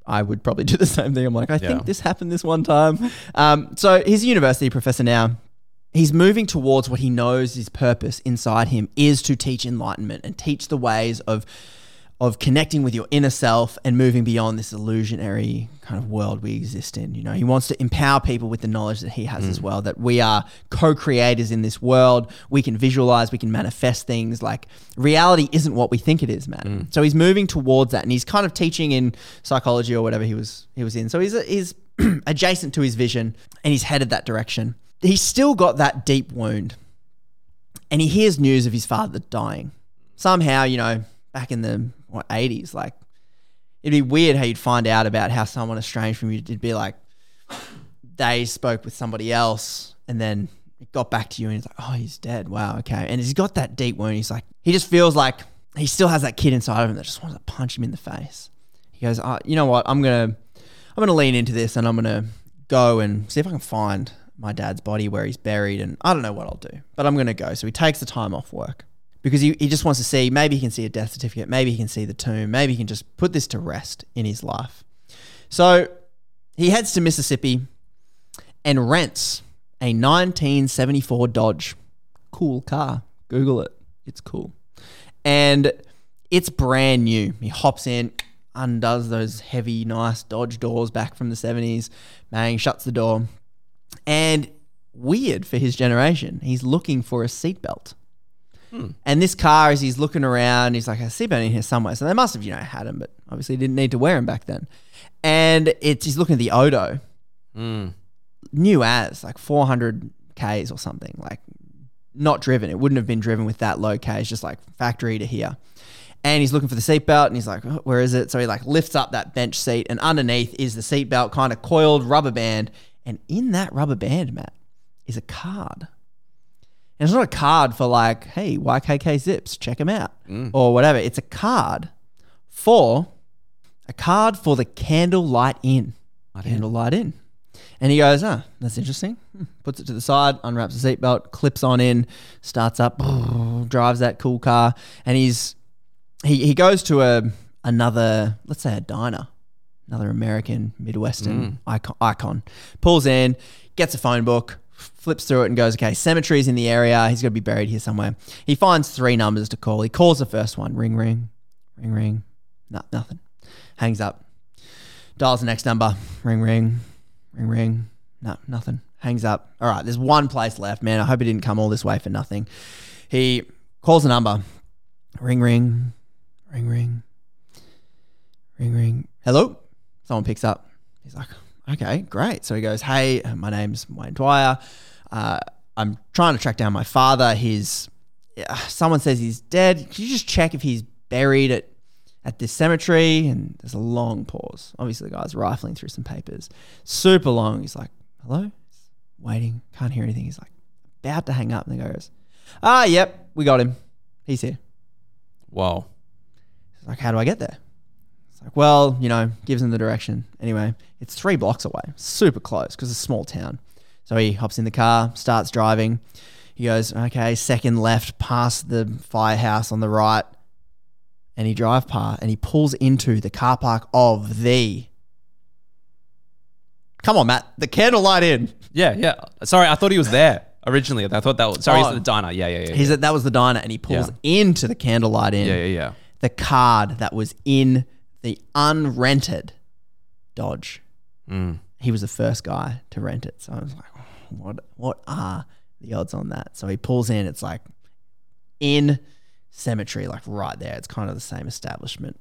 I would probably do the (laughs) same thing. I'm like, I Yeah. think this happened this one time. Um, so he's a university professor now. He's moving towards what he knows his purpose inside him is to teach enlightenment and teach the ways of of connecting with your inner self and moving beyond this illusionary kind of world we exist in. You know, he wants to empower people with the knowledge that he has as mm. well, that we are co-creators in this world. We can visualize, we can manifest things. Like reality isn't what we think it is, man. Mm. So he's moving towards that and he's kind of teaching in psychology or whatever he was he was in. So he's he's (clears throat) adjacent to his vision and he's headed that direction. He's still got that deep wound. And he hears news of his father dying. Somehow, you know, back in the what 80s like it'd be weird how you'd find out about how someone estranged from you. It'd be like they spoke with somebody else and then it got back to you and he's like oh he's dead. Wow okay. And he's got that deep wound. He's like he just feels like he still has that kid inside of him that just wants to punch him in the face. He goes oh, you know what? I'm gonna i'm gonna lean into this and i'm gonna go and see if i can find my dad's body where he's buried and i don't know what i'll do but i'm gonna go. So he takes the time off work because he, he just wants to see maybe he can see a death certificate maybe he can see the tomb maybe he can just put this to rest in his life. So he heads to mississippi and rents a 1974 dodge. Cool car. Google it. It's cool. And it's brand new. He hops in undoes those heavy nice dodge doors back from the 70s bang shuts the door and weird for his generation he's looking for a seatbelt and this car, as he's looking around, he's like, I see seatbelt in here somewhere. So they must have, you know, had him, but obviously didn't need to wear him back then. And it's he's looking at the Odo, Mm. new as like 400 Ks or something, like not driven. It wouldn't have been driven with that low Ks, just like factory to here. And he's looking for the seatbelt and he's like, "Oh, where is it? So he like lifts up that bench seat and underneath is the seatbelt kind of coiled rubber band. And in that rubber band, Matt, is a card. And it's not a card for like, hey, YKK Zips, check them out or whatever. It's a card for a card for the Candlelight Inn. Candlelight Inn. And he goes, ah, that's interesting. Hmm. Puts it to the side, unwraps the seatbelt, clips on in, starts up, (sniffs) drives that cool car, and he's he he goes to a another, let's say a diner another American Midwestern mm. icon, icon. Pulls in, gets a phone book, flips through it, and goes, "Okay, cemetery's in the area. He's got to be buried here somewhere." He finds three numbers to call. He calls the first one. Ring, ring, ring, ring. No, nothing. Hangs up. Dials the next number. Ring, ring, ring, ring. No, nothing. Hangs up. All right, there's one place left, man. I hope he didn't come all this way for nothing. He calls the number. Ring, ring, ring, ring, ring, ring. Hello? Someone picks up. He's like, okay, great. So he goes, hey, my name's Wayne Dyer. Uh, I'm trying to track down my father. He's, someone says he's dead. Can you just check if he's buried at, at this cemetery? And there's a long pause. Obviously, the guy's rifling through some papers. Super long. He's like, hello? He's waiting. Can't hear anything. He's like, about to hang up. And the guy goes, ah, yep, we got him. He's here. Wow. He's like, how do I get there? Like, well, you know, gives him the direction. Anyway, it's three blocks away, super close because it's a small town. So he hops in the car, starts driving. He goes, okay, second left past the firehouse on the right. And he drive past and he pulls into the car park of the. Come on, Matt. The Candlelight Inn. Yeah, yeah. Sorry, I thought he was there originally. I thought that was sorry, Oh. he's at the diner. Yeah, yeah, yeah. He's yeah. at, that was the diner, and he pulls Yeah. into the Candlelight Inn. Yeah, yeah, yeah. The card that was in the unrented Dodge. Mm. He was the first guy to rent it. So I was like, what? What are the odds on that? So he pulls in. It's like in cemetery, like right there. It's kind of the same establishment.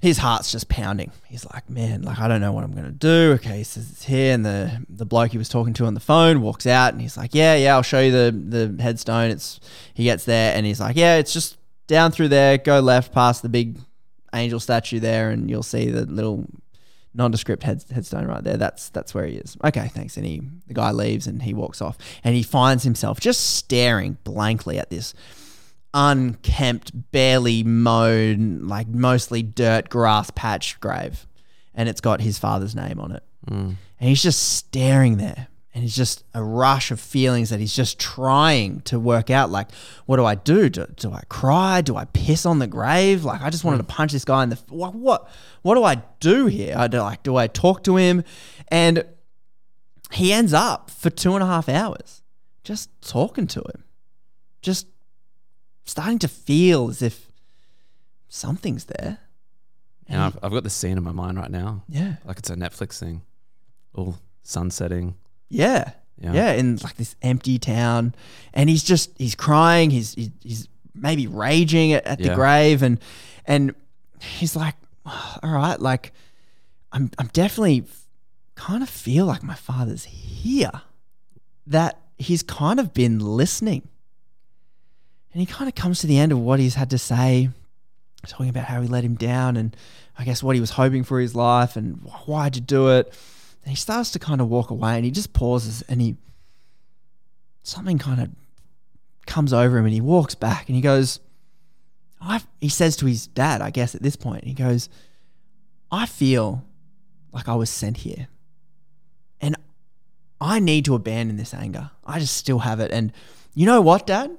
His heart's just pounding. He's like, man, like I don't know what I'm gonna do. Okay, he says it's here, and the the bloke he was talking to on the phone walks out, and he's like, yeah, yeah, I'll show you the the headstone. It's he gets there, and he's like, yeah, it's just down through there. Go left past the big angel statue there, and you'll see the little nondescript head, headstone right there. That's that's where he is. Okay, thanks. And he the guy leaves and he walks off, and he finds himself just staring blankly at this unkempt, barely mowed, like mostly dirt grass patch grave, and it's got his father's name on it. Mm. And he's just staring there. And he's just a rush of feelings that he's just trying to work out. Like, what do I do? Do, do I cry? Do I piss on the grave? Like, I just wanted to hmm. punch this guy in the. What? What, what do I do here? I do, like, do I talk to him? And he ends up for two and a half hours just talking to him, just starting to feel as if something's there. And I've, I've got the scene in my mind right now. Yeah. Like it's a Netflix thing. All sun setting. Yeah. Yeah. Yeah. in like this empty town. And he's just he's crying, he's he's, maybe raging at, at the grave and and he's like, "Oh, all right, like I'm I'm definitely kind of feel like my father's here. That he's kind of been listening. And he kind of comes to the end of what he's had to say, talking about how he let him down and I guess what he was hoping for his life and why'd you do it. And he starts to kind of walk away and he just pauses and he, something kind of comes over him and he walks back and he goes, I, he says to his dad, I guess at this point, he goes, I feel like I was sent here and I need to abandon this anger. I just still have it. And you know what, dad?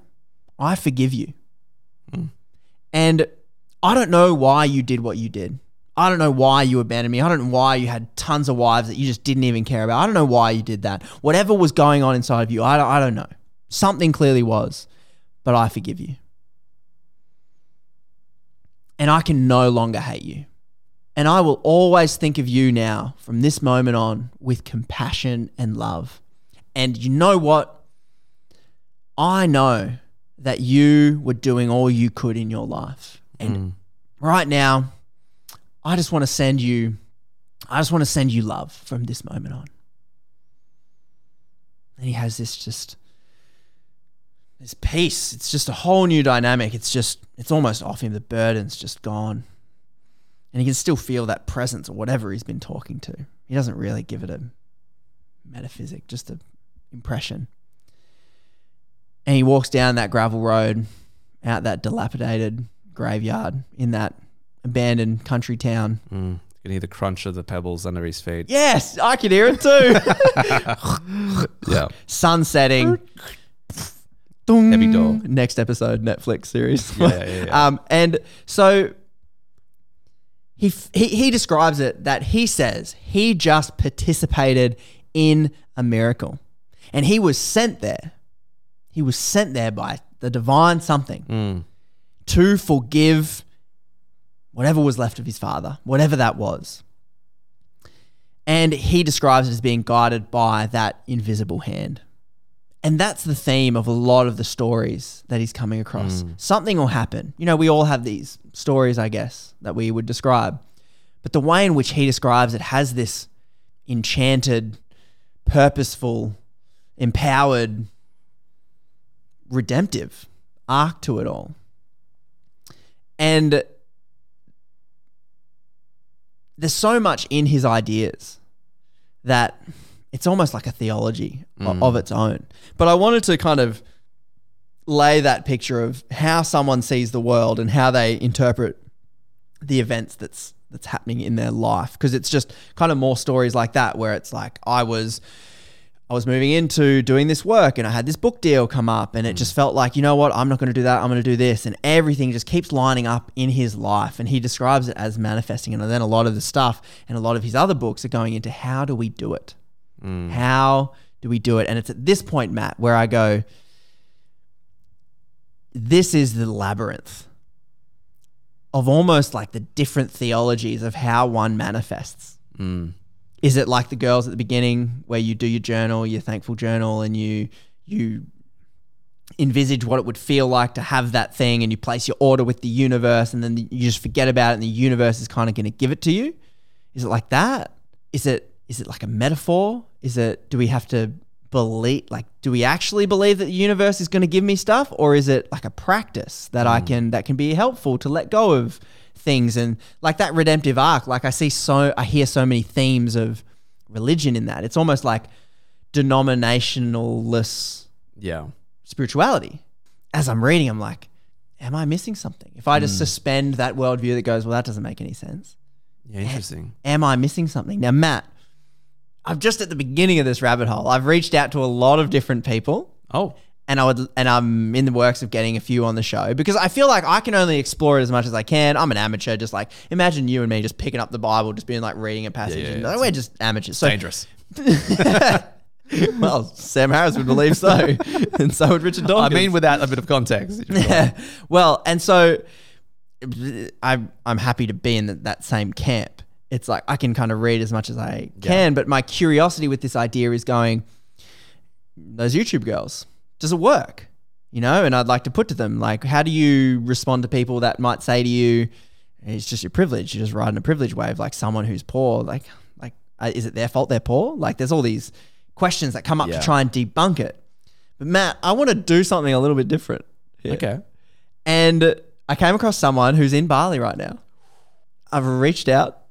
I forgive you. Mm. And I don't know why you did what you did. I don't know why you abandoned me. I don't know why you had tons of wives that you just didn't even care about. I don't know why you did that. Whatever was going on inside of you, I don't, I don't know. Something clearly was, but I forgive you. And I can no longer hate you. And I will always think of you now from this moment on with compassion and love. And you know what? I know that you were doing all you could in your life. And mm. right now, I just want to send you I just want to send you love from this moment on. And he has this just this peace. It's just a whole new dynamic. It's just it's almost off him. The burden's just gone. And he can still feel that presence or whatever he's been talking to. He doesn't really give it a metaphysic, just a impression. And he walks down that gravel road, out that dilapidated graveyard in that abandoned country town. Mm. You can hear the crunch of the pebbles under his feet. Yes, I can hear it too. (laughs) Yeah. Sun setting. Heavy door. Next episode, Netflix series. (laughs) Yeah, yeah, yeah. um, and so he, f- he he describes it that he says he just participated in a miracle, and he was sent there. He was sent there by the divine something to forgive whatever was left of his father, whatever that was. And he describes it as being guided by that invisible hand. And that's the theme of a lot of the stories that he's coming across. Hmm. Something will happen. You know, we all have these stories, I guess, that we would describe. But the way in which he describes it has this enchanted, purposeful, empowered, redemptive arc to it all. And there's so much in his ideas that it's almost like a theology Mm. of its own. But I wanted to kind of lay that picture of how someone sees the world and how they interpret the events that's that's happening in their life because it's just kind of more stories like that where it's like I was I was moving into doing this work and I had this book deal come up and it just felt like, you know what, I'm not going to do that. I'm going to do this. And everything just keeps lining up in his life. And he describes it as manifesting. And then a lot of the stuff and a lot of his other books are going into how do we do it? How do we do it? And it's at this point, Matt, where I go, this is the labyrinth of almost like the different theologies of how one manifests. Mm. Is it like the girls at the beginning where you do your journal, your thankful journal, and you you envisage what it would feel like to have that thing and you place your order with the universe and then you just forget about it and the universe is kind of going to give it to you? Is it like that? Is it is it like a metaphor? Is it do we have to believe like do we actually believe that the universe is going to give me stuff or is it like a practice that I mm. can that can be helpful to let go of things and like that redemptive arc like I see so I hear so many themes of religion in that. It's almost like denominationalless Yeah. spirituality. As I'm reading, I'm like, am I missing something? If I just Mm. suspend that worldview that goes, well, that doesn't make any sense. Yeah, interesting. Am I missing something? Now, Matt, I'm just at the beginning of this rabbit hole. I've reached out to a lot of different people. Oh. And I would and I'm in the works of getting a few on the show because I feel like I can only explore it as much as I can. I'm an amateur, just like imagine you and me just picking up the Bible, just being like reading a passage. yeah, and yeah. we're just amateurs. So Dangerous. (laughs) well, Sam Harris would believe so, (laughs) and so would Richard Dawkins. I mean, without a bit of context. (laughs) Yeah. Well, and so I'm I'm happy to be in that same camp. It's like I can kind of read as much as I can, but my curiosity with this idea is going, those YouTube girls, does it work? You know, and I'd like to put to them like, how do you respond to people that might say to you, it's just your privilege. You're just riding a privilege wave, like someone who's poor. Like, like, uh, is it their fault they're poor? Like, there's all these questions that come up Yeah. to try and debunk it. But Matt, I want to do something a little bit different. here. Okay. And I came across someone who's in Bali right now. I've reached out.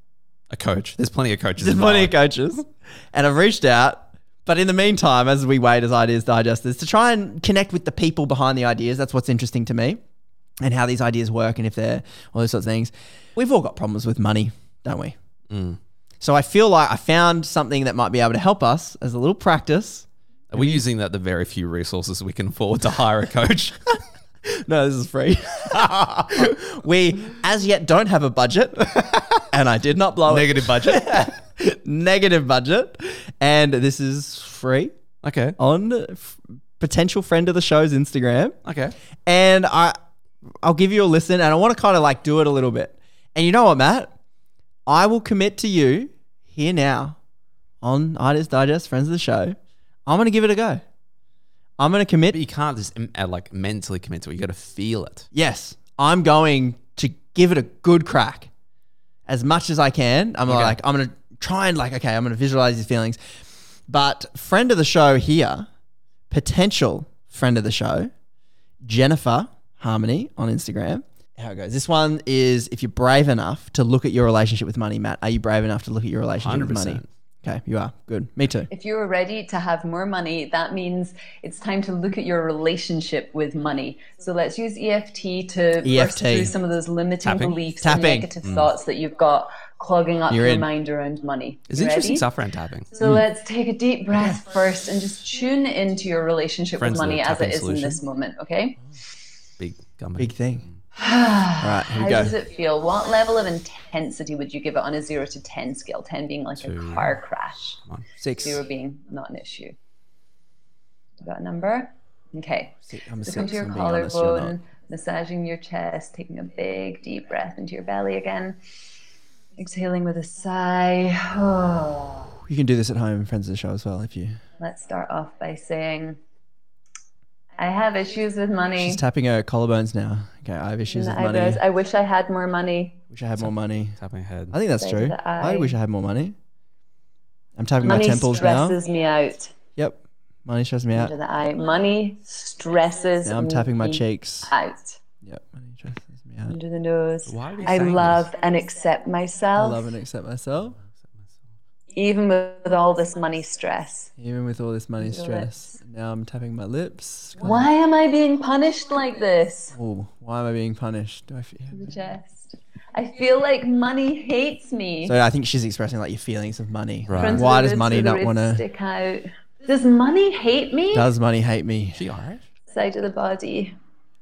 A coach. There's plenty of coaches. There's plenty Bali. of coaches. And I've reached out. But in the meantime, as we wait as Ideas Digest, is to try and connect with the people behind the ideas. That's what's interesting to me. And how these ideas work and if they're all those sorts of things. We've all got problems with money, don't we? Mm. So I feel like I found something that might be able to help us as a little practice. Are we using that the very few resources we can afford to hire a coach? (laughs) (laughs) No, this is free. (laughs) we, as yet, don't have a budget, and I did not blow Negative budget. it. (laughs) Negative budget, and this is free Okay. on f- potential friend of the show's Instagram. Okay. And I, I'll give you a listen, and I want to kind of like do it a little bit. And you know what, Matt? I will commit to you here now on Ideas Digest, friends of the show. I'm going to give it a go. I'm going to commit But you can't just um, uh, like mentally commit to it. You got to feel it. Yes, I'm going to give it a good crack as much as I can. I'm Okay. like, I'm going to try and like, okay, I'm going to visualize these feelings. But friend of the show here, potential friend of the show, Jennifer Harmony on Instagram. How it goes. This one is if you're brave enough to look at your relationship with money, Matt. Are you brave enough to look at your relationship with money? 100%. Okay, you are. Good. Me too. If you are ready to have more money, that means it's time to look at your relationship with money. So let's use EFT to burst EFT. through some of those limiting Tapping. beliefs Tapping. and negative Mm. thoughts that you've got clogging up You're your in. mind around money. It's You interesting ready? stuff around tapping. So let's take a deep breath first and just tune into your relationship Friends with money as it is solution. in this moment, okay? Big company. Big thing. Right, here How we go. does it feel? What level of intensity would you give it on a zero to 10 scale? 10 being like a car crash, one, Six. zero being not an issue. You got a number? Okay. I'm a So come six, to your I'm collarbone, massaging your chest, taking a big deep breath into your belly again. Exhaling with a sigh. (sighs) You can do this at home, friends of the show as well, if you. Let's start off by saying, I have issues with money. She's tapping her collarbones now. Okay, I have issues and with money. eyebrows. I wish I had more money. Wish I had more money. Tapping my head. I think that's true. of I wish I had more money. I'm tapping Money my temples now. Money stresses me out. Yep. Money stresses me out. Under the eye. Money stresses Now I'm tapping my cheeks. out. Yep. Money stresses me out. Under the nose. Why are we I saying this? love and accept myself. I love and accept myself, even with all this money stress. even with all this money Your stress. Now I'm tapping my lips. Why am I being punished like this? Oh, why am I being punished? Do I feel? The chest. I feel like money hates me. So I think she's expressing like your feelings of money. Front of Why does money not want to? stick out? Does money hate me? Does money hate me? She alright? Side of the body.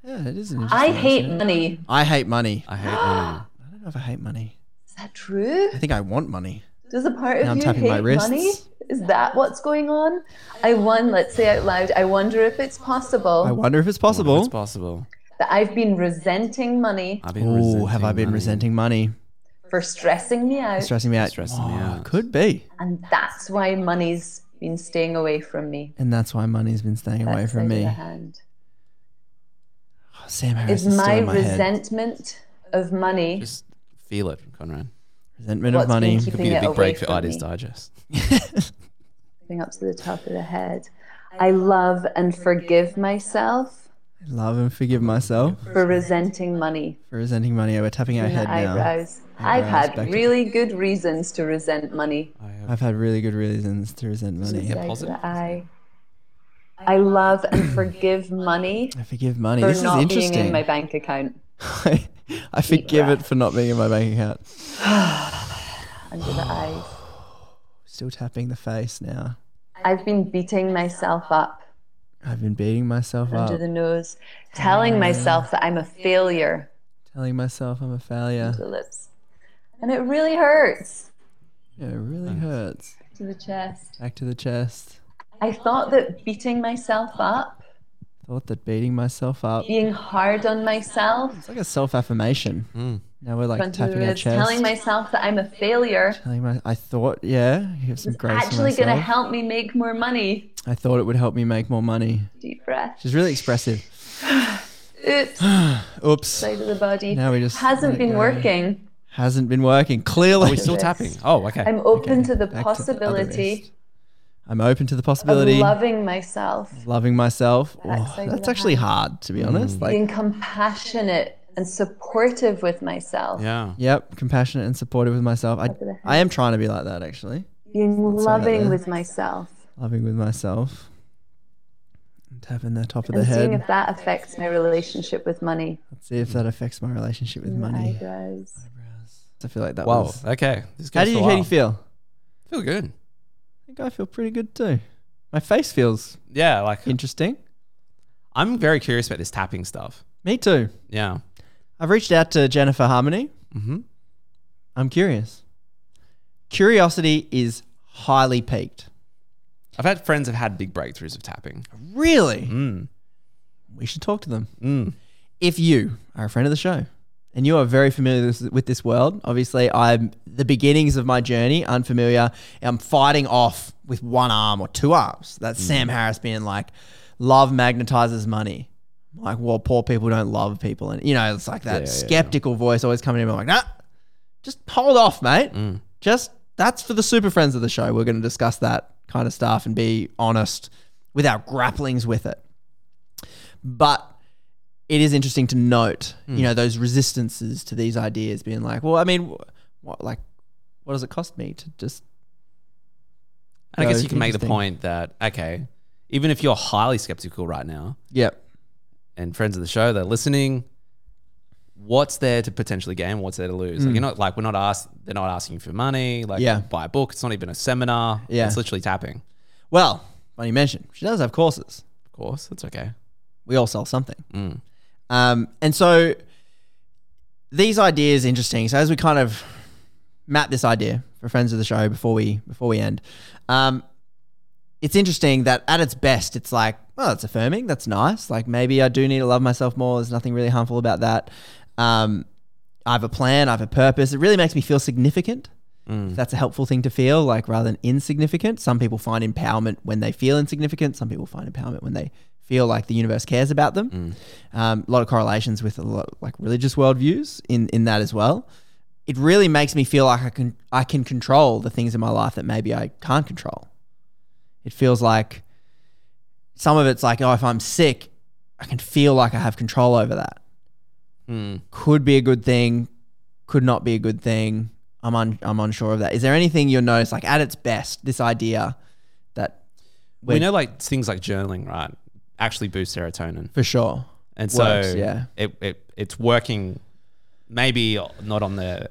Yeah, it is an I hate answer. money. I hate money. I hate money. (gasps) I don't know if I hate money. Is that true? I think I want money. Does a part of Now you hate my money? Is that what's going on? I won, let's say out loud, I wonder if it's possible I wonder if it's possible. It's possible. that I've been resenting money I've been Oh, have I been money. resenting money? for stressing me out. Stressing me out. Stressing me Oh, out. Could be. And that's why money's been staying away from me. And that's why money's been staying away from me. hand. Oh, Sam Harris Is is still my in my head. resentment of money Just feel it, Conrad. Resentment What's of money. Could be a big break for Ideas? Digest. (laughs) Up to the top of the head. I love and forgive myself I Love and forgive myself for resenting money. for resenting money. Oh, we're tapping our head now. eyebrows. I've had really good reasons to resent money. I've had really good reasons to resent money. Of the. I love and forgive money I forgive money. for This is not being interesting. in my bank account. (laughs) I forgive it for not being in my bank account. (sighs) Under the (sighs) eyes. Still tapping the face now. I've been beating myself up I've been beating myself under up, Under the nose, telling myself that I'm a failure. telling myself I'm a failure. To the lips. And it really hurts. Yeah, it really hurts. To the chest. Back to the chest. I thought that beating myself up, Thought that beating myself up. being hard on myself, It's like a self affirmation. Hmm. Now we're like front the tapping our chest. telling myself that I'm a failure, telling my, I thought, yeah, you have some grace for actually going to help me make more money. I thought it would help me make more money. Deep breath. She's really expressive. (sighs) Oops. (sighs) Oops. Side of the body. Now we just hasn't been go. working. Hasn't been working. Clearly. we're we still tapping? Oh, okay. I'm open to the back to the possibility I'm open to the of possibility. loving myself, loving myself. That Oh, side that's actually hard, to be mm. honest. Like, being compassionate and supportive with myself, Yeah. yep, compassionate and supportive with myself. I, Top of the I am trying to be like that, actually. being Let's loving with myself, Loving with myself. And tapping the top of the head. and seeing head. if that affects my relationship with money. Let's see if that affects my relationship with In the money. eyebrows. Eyebrows. I feel like that Wow. was. Okay. This How do you, how do you while. feel? Feel good. I think I feel pretty good too. My face feels Yeah, like interesting. I'm very curious about this tapping stuff. Me too. Yeah. I've reached out to Jennifer Harmony. Mm-hmm. I'm curious. Curiosity is highly peaked. I've had friends have had big breakthroughs of tapping. Really? Mm. We should talk to them. Mm. If you are a friend of the show and you are very familiar with this, with this world, obviously I'm the beginnings of my journey, unfamiliar. I'm fighting off with one arm or two arms. That's Mm. Sam Harris being like, love magnetizes money. Like, well, poor people don't love people. And, you know, it's like that Yeah, yeah, yeah. skeptical voice always coming in. I'm like, nah, just hold off, mate. Mm. Just, that's for the super friends of the show. We're going to discuss that kind of stuff and be honest with our grapplings with it. But it is interesting to note, Hmm. you know, those resistances to these ideas being like, well, I mean, what, like, what does it cost me to just. And I guess you can make the point that okay, even if you're highly skeptical right now, Yep. and friends of the show they're listening, what's there to potentially gain? What's there to lose? Like Mm. you're not like we're not asked. They're not asking for money. Like Yeah. buy a book. It's not even a seminar. Yeah. it's literally tapping. Well, funny you mention, she does have courses. Of course, that's okay. We all sell something. Mm. Um, and so these ideas interesting. So as we kind of map this idea for friends of the show before we before we end, um, it's interesting that at its best, it's like, well, that's affirming. That's nice. Like maybe I do need to love myself more. There's nothing really harmful about that. Um, I have a plan. I have a purpose. It really makes me feel significant. Mm. That's a helpful thing to feel, like rather than insignificant. Some people find empowerment when they feel insignificant. Some people find empowerment when they feel like the universe cares about them. Um, a lot of correlations with a lot like religious worldviews in in that as well. It really makes me feel like I can I can control the things in my life that maybe I can't control. It feels like some of it's like, oh, if I'm sick, I can feel like I have control over that. Hmm. Could be a good thing, could not be a good thing. I'm un- I'm unsure of that. Is there anything you'll notice, like at its best, this idea that we know like things like journaling, right? Actually boost serotonin for sure, and so Works, yeah. it, it it's working. Maybe not on the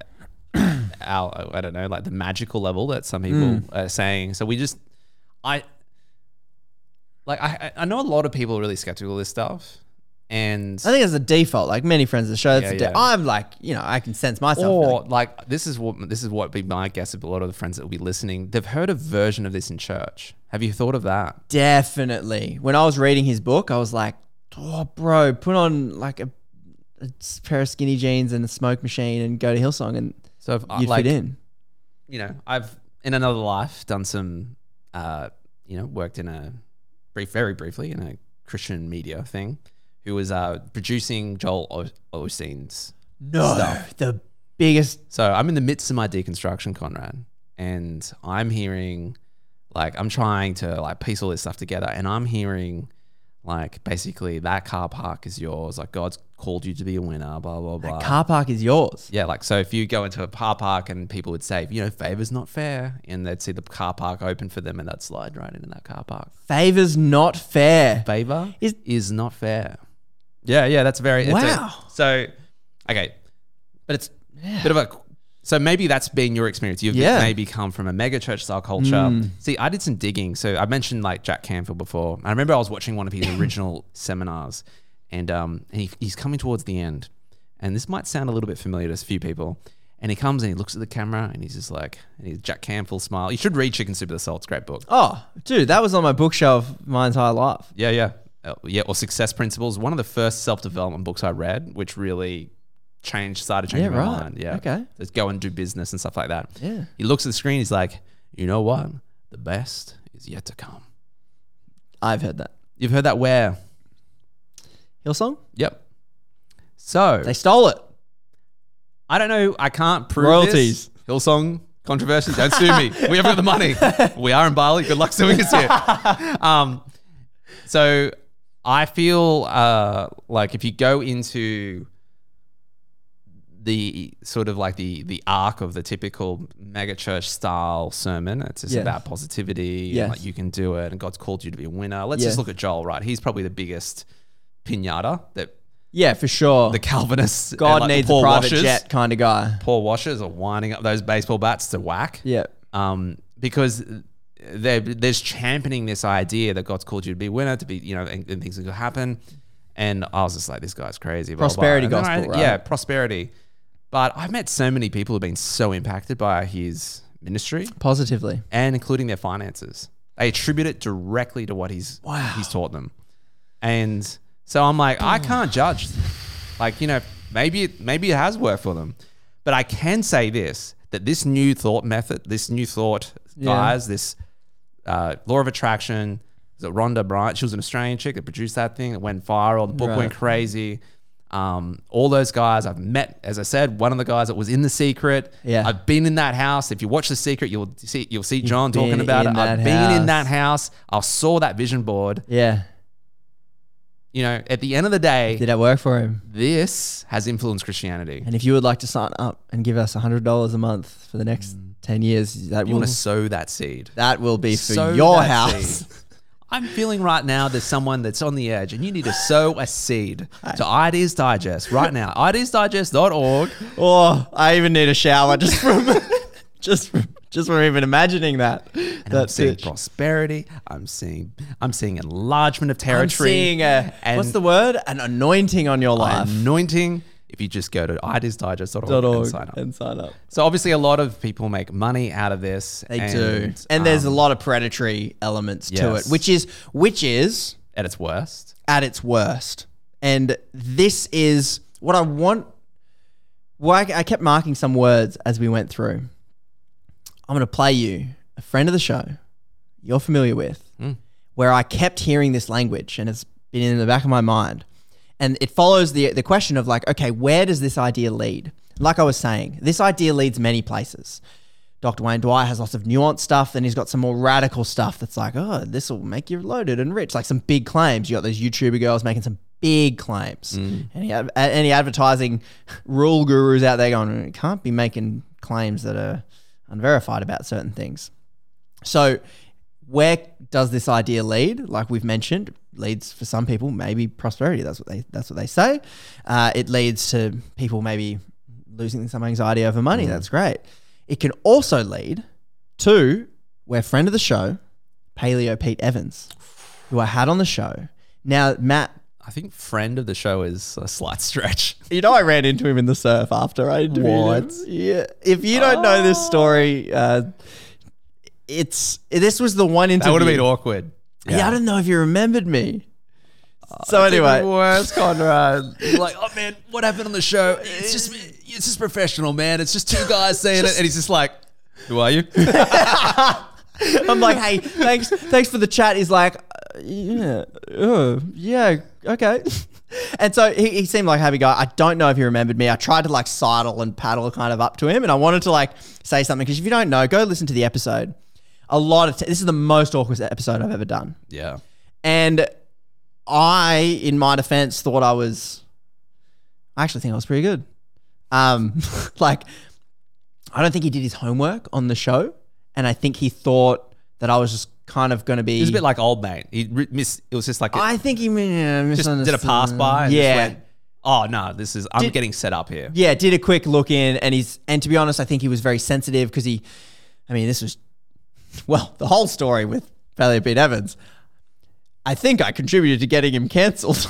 (coughs) our, I don't know, like the magical level that some people Mm. are saying. So we just, I, like I I know a lot of people are really skeptical of this stuff, and I think as a default, like many friends of the show, that's Yeah, a de- yeah. I'm like, you know, I can sense myself. Or like this is what this is what be my guess of a lot of the friends that will be listening. They've heard a version of this in church. Have you thought of that? Definitely. When I was reading his book, I was like, oh, bro, put on like a pair of skinny jeans and a smoke machine and go to Hillsong and So if you'd like, fit in. You know, I've in another life done some, uh, you know, worked in a brief, very briefly in a Christian media thing. Who was uh, producing Joel o- Osteen's No, stuff. the biggest. So I'm in the midst of my deconstruction, Conrad, and I'm hearing, like, I'm trying to like piece all this stuff together, and I'm hearing, like, basically that car park is yours. Like, God's called you to be a winner. Blah blah blah. That Car park is yours. Yeah, like so if you go into a car park and people would say, you know, favor's not fair, and they'd see the car park open for them and they'd slide right into that car park. Favor's not fair. Favor is is not fair. Yeah, yeah, that's very it's a- Wow. so, okay, but it's a bit of a. So maybe that's been your experience. You've Yeah. maybe come from a mega church style culture. Mm. See, I did some digging. So I mentioned like Jack Canfield before. I remember I was watching one of his (coughs) original seminars, and um, and he, he's coming towards the end, and this might sound a little bit familiar to a few people. And he comes and he looks at the camera and he's just like, and he's Jack Canfield smile. You should read Chicken Soup of the Soul. It's a great book. Oh, dude, that was on my bookshelf my entire life. Yeah, yeah. Uh, yeah, or Success Principles. One of the first self development books I read, which really changed, started changing Yeah, my right. mind. Yeah. Okay. Let's go and do business and stuff like that. Yeah. He looks at the screen, he's like, you know what? The best is yet to come. I've heard that. You've heard that where? Hillsong? Yep. So They stole it. I don't know. I can't prove Royalties. This. Hillsong controversy. Don't sue me. We haven't got the money. (laughs) We are in Bali. Good luck suing us here. (laughs) Um, so I feel uh, like if you go into the sort of like the the arc of the typical megachurch style sermon, it's just Yes. about positivity Yes. and like you can do it, and God's called you to be a winner. Let's Yes. just look at Joel. Right, he's probably the biggest pinata that Yeah, for sure. the Calvinists. God like, the needs a private Washers- jet kind of guy. Paul washers are winding up those baseball bats to whack. Yeah. Um, because they're, there's championing this idea that God's called you to be a winner, to be, you know, and, and things are going to happen. And I was just like, this guy's crazy. blah, blah, blah. Prosperity gospel, I- right? Yeah, prosperity. But I've met so many people who've been so impacted by his ministry Positively. and including their finances. They attribute it directly to what he's he's taught them. And so I'm like, I can't judge. Like, you know, maybe it, maybe it has worked for them. But I can say this that this new thought method, this new thought Yeah. guys, this uh, law of attraction, is it Rhonda Bryant? She was an Australian chick that produced that thing. It went viral. The book Right. went crazy. Um, all those guys I've met, as I said, one of the guys that was in the secret. Yeah. I've been in that house. If you watch the secret, you'll see you'll see John been talking about it. in I've that been in that house. I saw that vision board. Yeah. You know, at the end of the day, Did that work for him? this has influenced Christianity. And if you would like to sign up and give us $100 a month for the next 10 years, that You will, want to sow that seed. that will be for Sow your that house. seed. (laughs) I'm feeling right now there's someone that's on the edge and you need to sow a seed to Ideas Digest right now. Ideasdigest.org. Oh, I even need a shower just from (laughs) just from, just from even imagining that. And I'm seeing it. prosperity. I'm seeing I'm seeing enlargement of I'm territory. seeing a what's the word? An anointing on your life. anointing if you just go to ideasdigest.org Dot and sign up. and sign up. So obviously, a lot of people make money out of this. They and, do, and there's a um, lot of predatory elements to it, which is which is at its worst. at its worst. And this is what I want. Well, I, I kept marking some words as we went through. I'm going to play you a friend of the show you're familiar with, Mm. where I kept hearing this language, and it's been in the back of my mind. And it follows the the question of like, okay, where does this idea lead? Like I was saying, this idea leads many places. Dr. Wayne Dyer has lots of nuanced stuff. Then he's got some more radical stuff that's like, oh, this will make you loaded and rich. Like some big claims. You got those YouTuber girls making some big claims. Mm. Any, ad- any advertising rule gurus out there going, mm, you can't be making claims that are unverified about certain things. So, where does this idea lead? Like we've mentioned, leads for some people maybe prosperity. That's what they that's what they say. Uh, it leads to people maybe losing some anxiety over money. That's great. It can also lead to where friend of the show, Paleo Pete Evans, who I had on the show. Now, Matt, I think friend of the show is a slight stretch. you know, I ran into him in the surf after I interviewed him. What? Yeah. If you don't know this story, uh, it's this was the one interview. That would have been awkward. Yeah. I don't know if you remembered me. so anyway, worse, Conrad. You're like, oh man, what happened on the show? It's just, it's just professional, man. It's just two guys saying it, and he's just like, who are you? (laughs) I'm like, hey, thanks, thanks for the chat. He's like, uh, yeah, uh, yeah, okay. (laughs) And so he, he seemed like a happy guy. I don't know if he remembered me. I tried to like sidle and paddle kind of up to him, and I wanted to like say something because if you don't know, go listen to the episode. A lot of t- this is the most awkward episode I've ever done. yeah. And I, in my defense, thought I was. I actually think I was pretty good. Um, (laughs) like, I don't think he did his homework on the show, and I think he thought that I was just kind of going to be. He was a bit like old mate. He re- miss. It was just like a, I think he yeah, just did a pass by. And Yeah. Just went, oh no, this is. I'm Did- getting set up here. yeah, did a quick look in, and he's and to be honest, I think he was very sensitive because he, I mean, this was, (laughs) well, the whole story with Paleo Pete Evans. I think I contributed to getting him cancelled.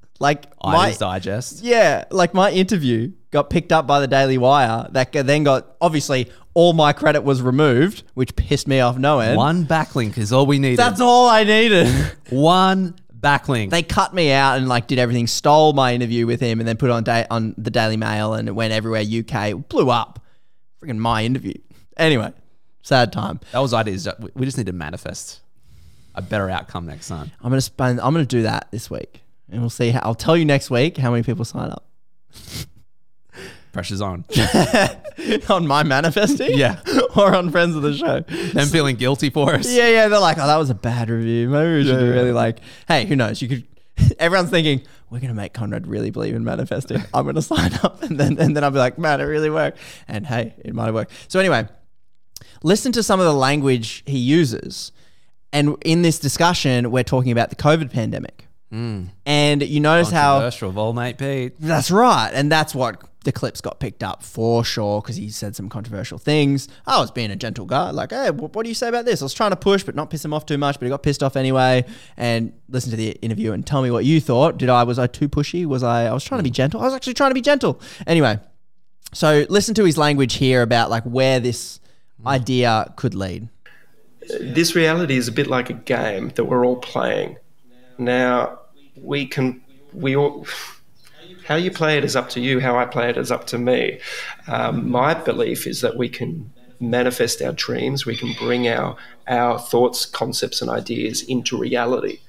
(laughs) like my Digest. yeah, like my interview got picked up by the Daily Wire. That g- then got obviously all my credit was removed, which pissed me off no end. One backlink is all we needed. That's all I needed. (laughs) One backlink. they cut me out and like did everything, stole my interview with him, and then put it on da- on the Daily Mail, and it went everywhere. UK It blew up. Freaking my interview. Anyway, sad time. that was ideas. We- We just need to manifest a better outcome next time. I'm gonna spend. I'm gonna do that this week, and we'll see how. I'll tell you next week how many people sign up (laughs) Pressure's on. (laughs) on my manifesting. Yeah. (laughs) or on friends of the show. Them feeling guilty for us. Yeah, yeah. They're like, oh, that was a bad review. Maybe we should be really like, hey, who knows? You could. Everyone's thinking we're gonna make Conrad really believe in manifesting. I'm gonna sign up, and then and then I'll be like, man, it really worked. And hey, it might have worked. So anyway, listen to some of the language he uses, and in this discussion, we're talking about the COVID pandemic. Hmm. And you notice how Controversial of mate Pete. that's right. And that's what the clips got picked up for sure because he said some controversial things. I was being a gentle guy, like, hey, wh- what do you say about this? I was trying to push, but not piss him off too much, but he got pissed off anyway. And listen to the interview and tell me what you thought. Did I, was I too pushy? Was I, I was trying to be hmm. gentle? I was actually trying to be gentle. Anyway, so listen to his language here about like where this idea could lead. this reality is a bit like a game that we're all playing. Now, we can, we all, how you play it is up to you, how I play it is up to me. Um, my belief is that we can manifest our dreams, we can bring our, our thoughts, concepts, and ideas into reality.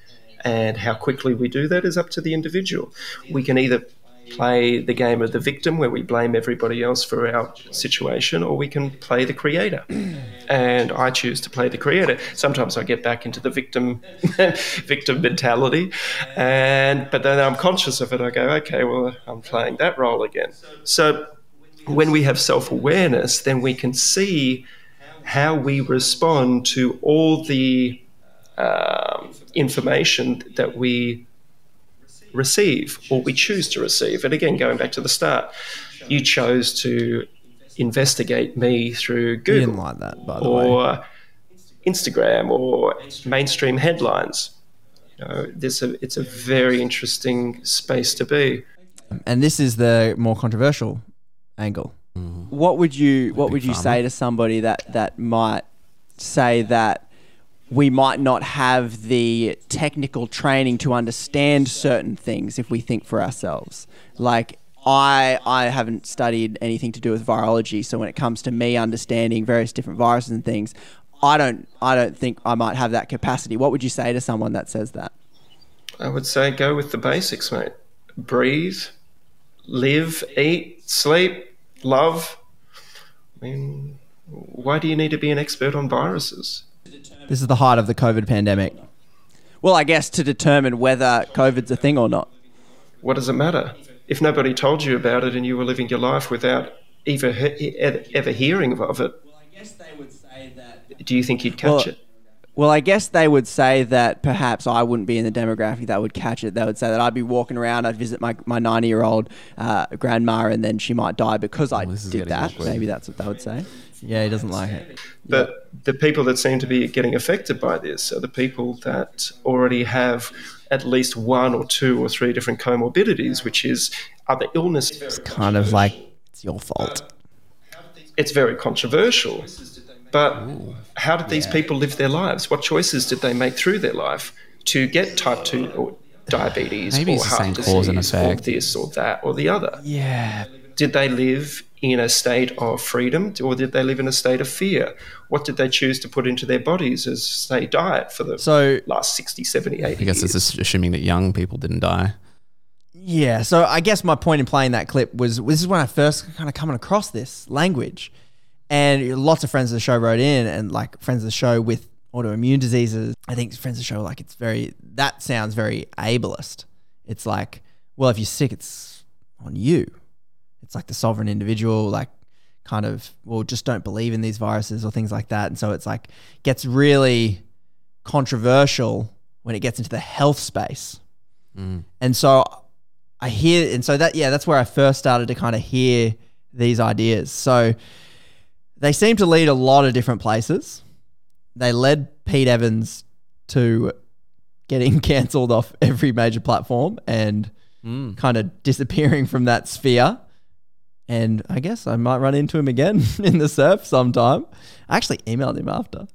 And how quickly we do that is up to the individual. We can either play the game of the victim where we blame everybody else for our situation, or we can play the creator. (clears throat) And I choose to play the creator. Sometimes I get back into the victim (laughs) victim mentality, and but then I'm conscious of it. I go, okay, well, I'm playing that role again. So when we have self awareness, then we can see how we respond to all the um, information that we receive or we choose to receive. And again, going back to the start, you chose to investigate me through Google didn't like that, by the way. or Instagram or mainstream headlines. You know, there's a, it's a very interesting space to be. Um, and this is the more controversial angle. Mm-hmm. What would you What would you pharma. say to somebody that that might say that we might not have the technical training to understand certain things if we think for ourselves? Like I I haven't studied anything to do with virology, so when it comes to me understanding various different viruses and things, I don't I don't think I might have that capacity. What would you say to someone that says that? I would say go with the basics, mate. Breathe, live, eat, sleep, love. I mean, why do you need to be an expert on viruses? This is the height of the COVID pandemic. Well, I guess to determine whether COVID's a thing or not. What does it matter? If nobody told you about it and you were living your life without ever, ever hearing of it, Well I guess they would say that do you think you'd catch Well, it? Well, I guess they would say that perhaps I wouldn't be in the demographic that would catch it. They would say that I'd be walking around, I'd visit my, my 90 year old uh, grandma, and then she might die because I did that. Maybe that's what they would say. Yeah, he doesn't like it. But the people that seem to be getting affected by this are the people that already have at least one or two or three different comorbidities, which is other illnesses. It's kind of like it's your fault. It's very controversial. But how did these people live their lives? What choices did they make through their life to get type 2 or diabetes Maybe or it's the heart same disease cause and or this or that or the other? Yeah. Did they live in a state of freedom or did they live in a state of fear? What did they choose to put into their bodies as, say, diet for the So- last 60, 70, 80 I guess it's assuming that young people didn't die. Yeah, so I guess my point in playing that clip was this is when I first kind of coming across this language, and lots of friends of the show wrote in, and like friends of the show with autoimmune diseases. I think friends of the show like it's very that sounds very ableist. It's like, well, if you're sick, it's on you. It's like the sovereign individual, like kind of well, just don't believe in these viruses or things like that, and so it's like gets really controversial when it gets into the health space. And so I hear, and so that, yeah, that's where I first started to kind of hear these ideas. So they seem to lead a lot of different places. They led Pete Evans to getting (laughs) cancelled off every major platform and Mm. kind of disappearing from that sphere. And I guess I might run into him again (laughs) in the surf sometime. I actually emailed him after. And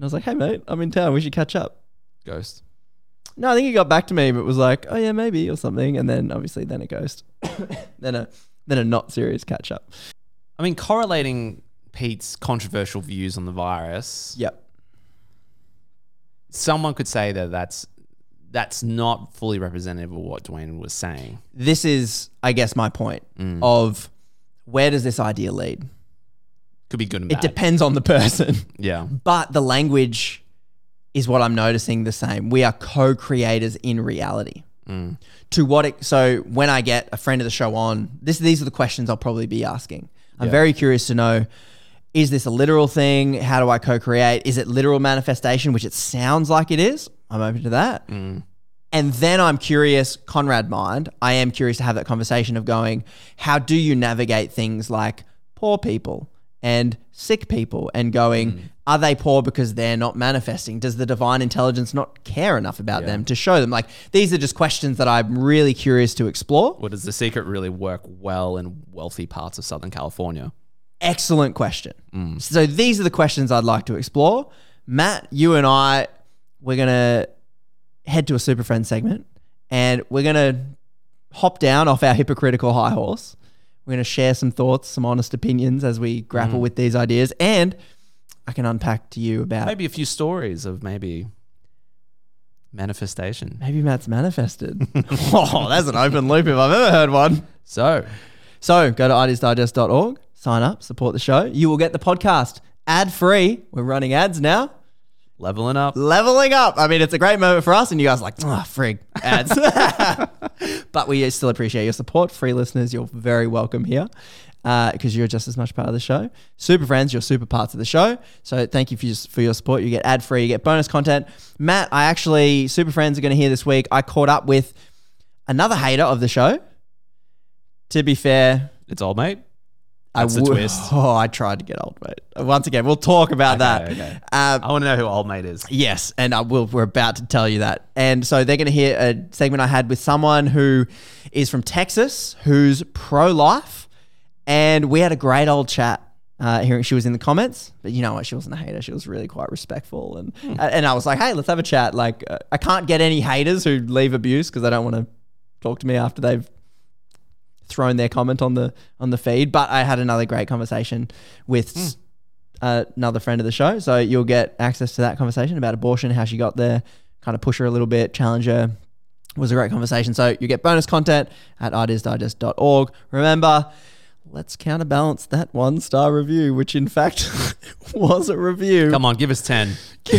I was like, hey, mate, I'm in town. We should catch up. Ghost. No, I think he got back to me, but was like, "Oh yeah, maybe" or something, and then obviously then a ghost, (coughs) then a then a not serious catch up. I mean, correlating Pete's controversial views on the virus. Yep. Someone could say that that's that's not fully representative of what Dwayne was saying. This is, I guess, my point Mm. of where does this idea lead? Could be good and It bad. depends on the person. (laughs) Yeah. But the language is what I'm noticing the same. We are co-creators in reality. Mm. To what it, so when I get a friend of the show on, this these are the questions I'll probably be asking. I'm very curious to know is this a literal thing? How do I co-create? Is it literal manifestation, which it sounds like it is? I'm open to that. Mm. And then I'm curious, Conrad mind, I am curious to have that conversation of going, how do you navigate things like poor people and sick people and going, are they poor because they're not manifesting? Does the divine intelligence not care enough about them to show them? Like, these are just questions that I'm really curious to explore. Or does the secret really work well in wealthy parts of Southern California? Excellent question. So these are the questions I'd like to explore. Matt, you and I, we're gonna head to a Super Friend segment, and we're gonna hop down off our hypocritical high horse. We're gonna share some thoughts, some honest opinions as we grapple Mm. with these ideas, and I can unpack to you about Maybe a few stories of maybe manifestation. maybe Matt's manifested. (laughs) (laughs) oh, that's an open loop if I've ever heard one. So, So go to ideasdigest.org, sign up, support the show. You will get the podcast ad free. We're running ads now. Leveling up. Leveling up. I mean, it's a great moment for us, and you guys are like, oh, frig, ads. (laughs) but we still appreciate your support. Free listeners, you're very welcome here uh, because you're just as much part of the show. Super friends, you're super parts of the show. So thank you for your, for your support. You get ad free, you get bonus content. Matt, I actually, super friends are going to hear this week. I caught up with another hater of the show. To be fair, it's old mate. That's the would- twist. (laughs) Oh, I tried to get old mate. Once again, we'll talk about that. okay. Um, I want to know who old mate is. Yes, and I will, we're about to tell you that. And so they're going to hear a segment I had with someone who is from Texas, who's pro life, and we had a great old chat. Uh, hearing she was in the comments, but you know what? She wasn't a hater. She was really quite respectful, and and I was like, hey, let's have a chat. Like, uh, I can't get any haters who leave abuse because they don't want to talk to me after they've thrown their comment on the on the feed. But I had another great conversation with s- uh, another friend of the show, so you'll get access to that conversation about abortion, how she got there, kind of push her a little bit, challenge her. It was a great conversation. So you get bonus content at ideasdigest.org. Remember, let's counterbalance that one star review, which in fact (laughs) was a review. Come on, give us 10. (laughs)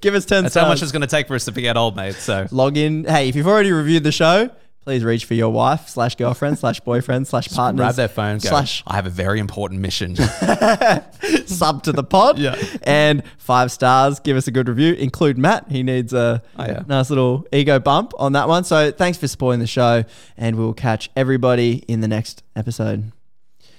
Give us 10 That's stars. how much it's going to take for us to forget old mate. So log in. Hey, if you've already reviewed the show, please reach for your wife slash girlfriend slash boyfriend slash partner. grab their phone, go, slash I have a very important mission. (laughs) sub to the pod. Yeah. And five stars. Give us a good review. Include Matt. He needs a Oh, yeah. nice little ego bump on that one. So thanks for supporting the show, and we'll catch everybody in the next episode.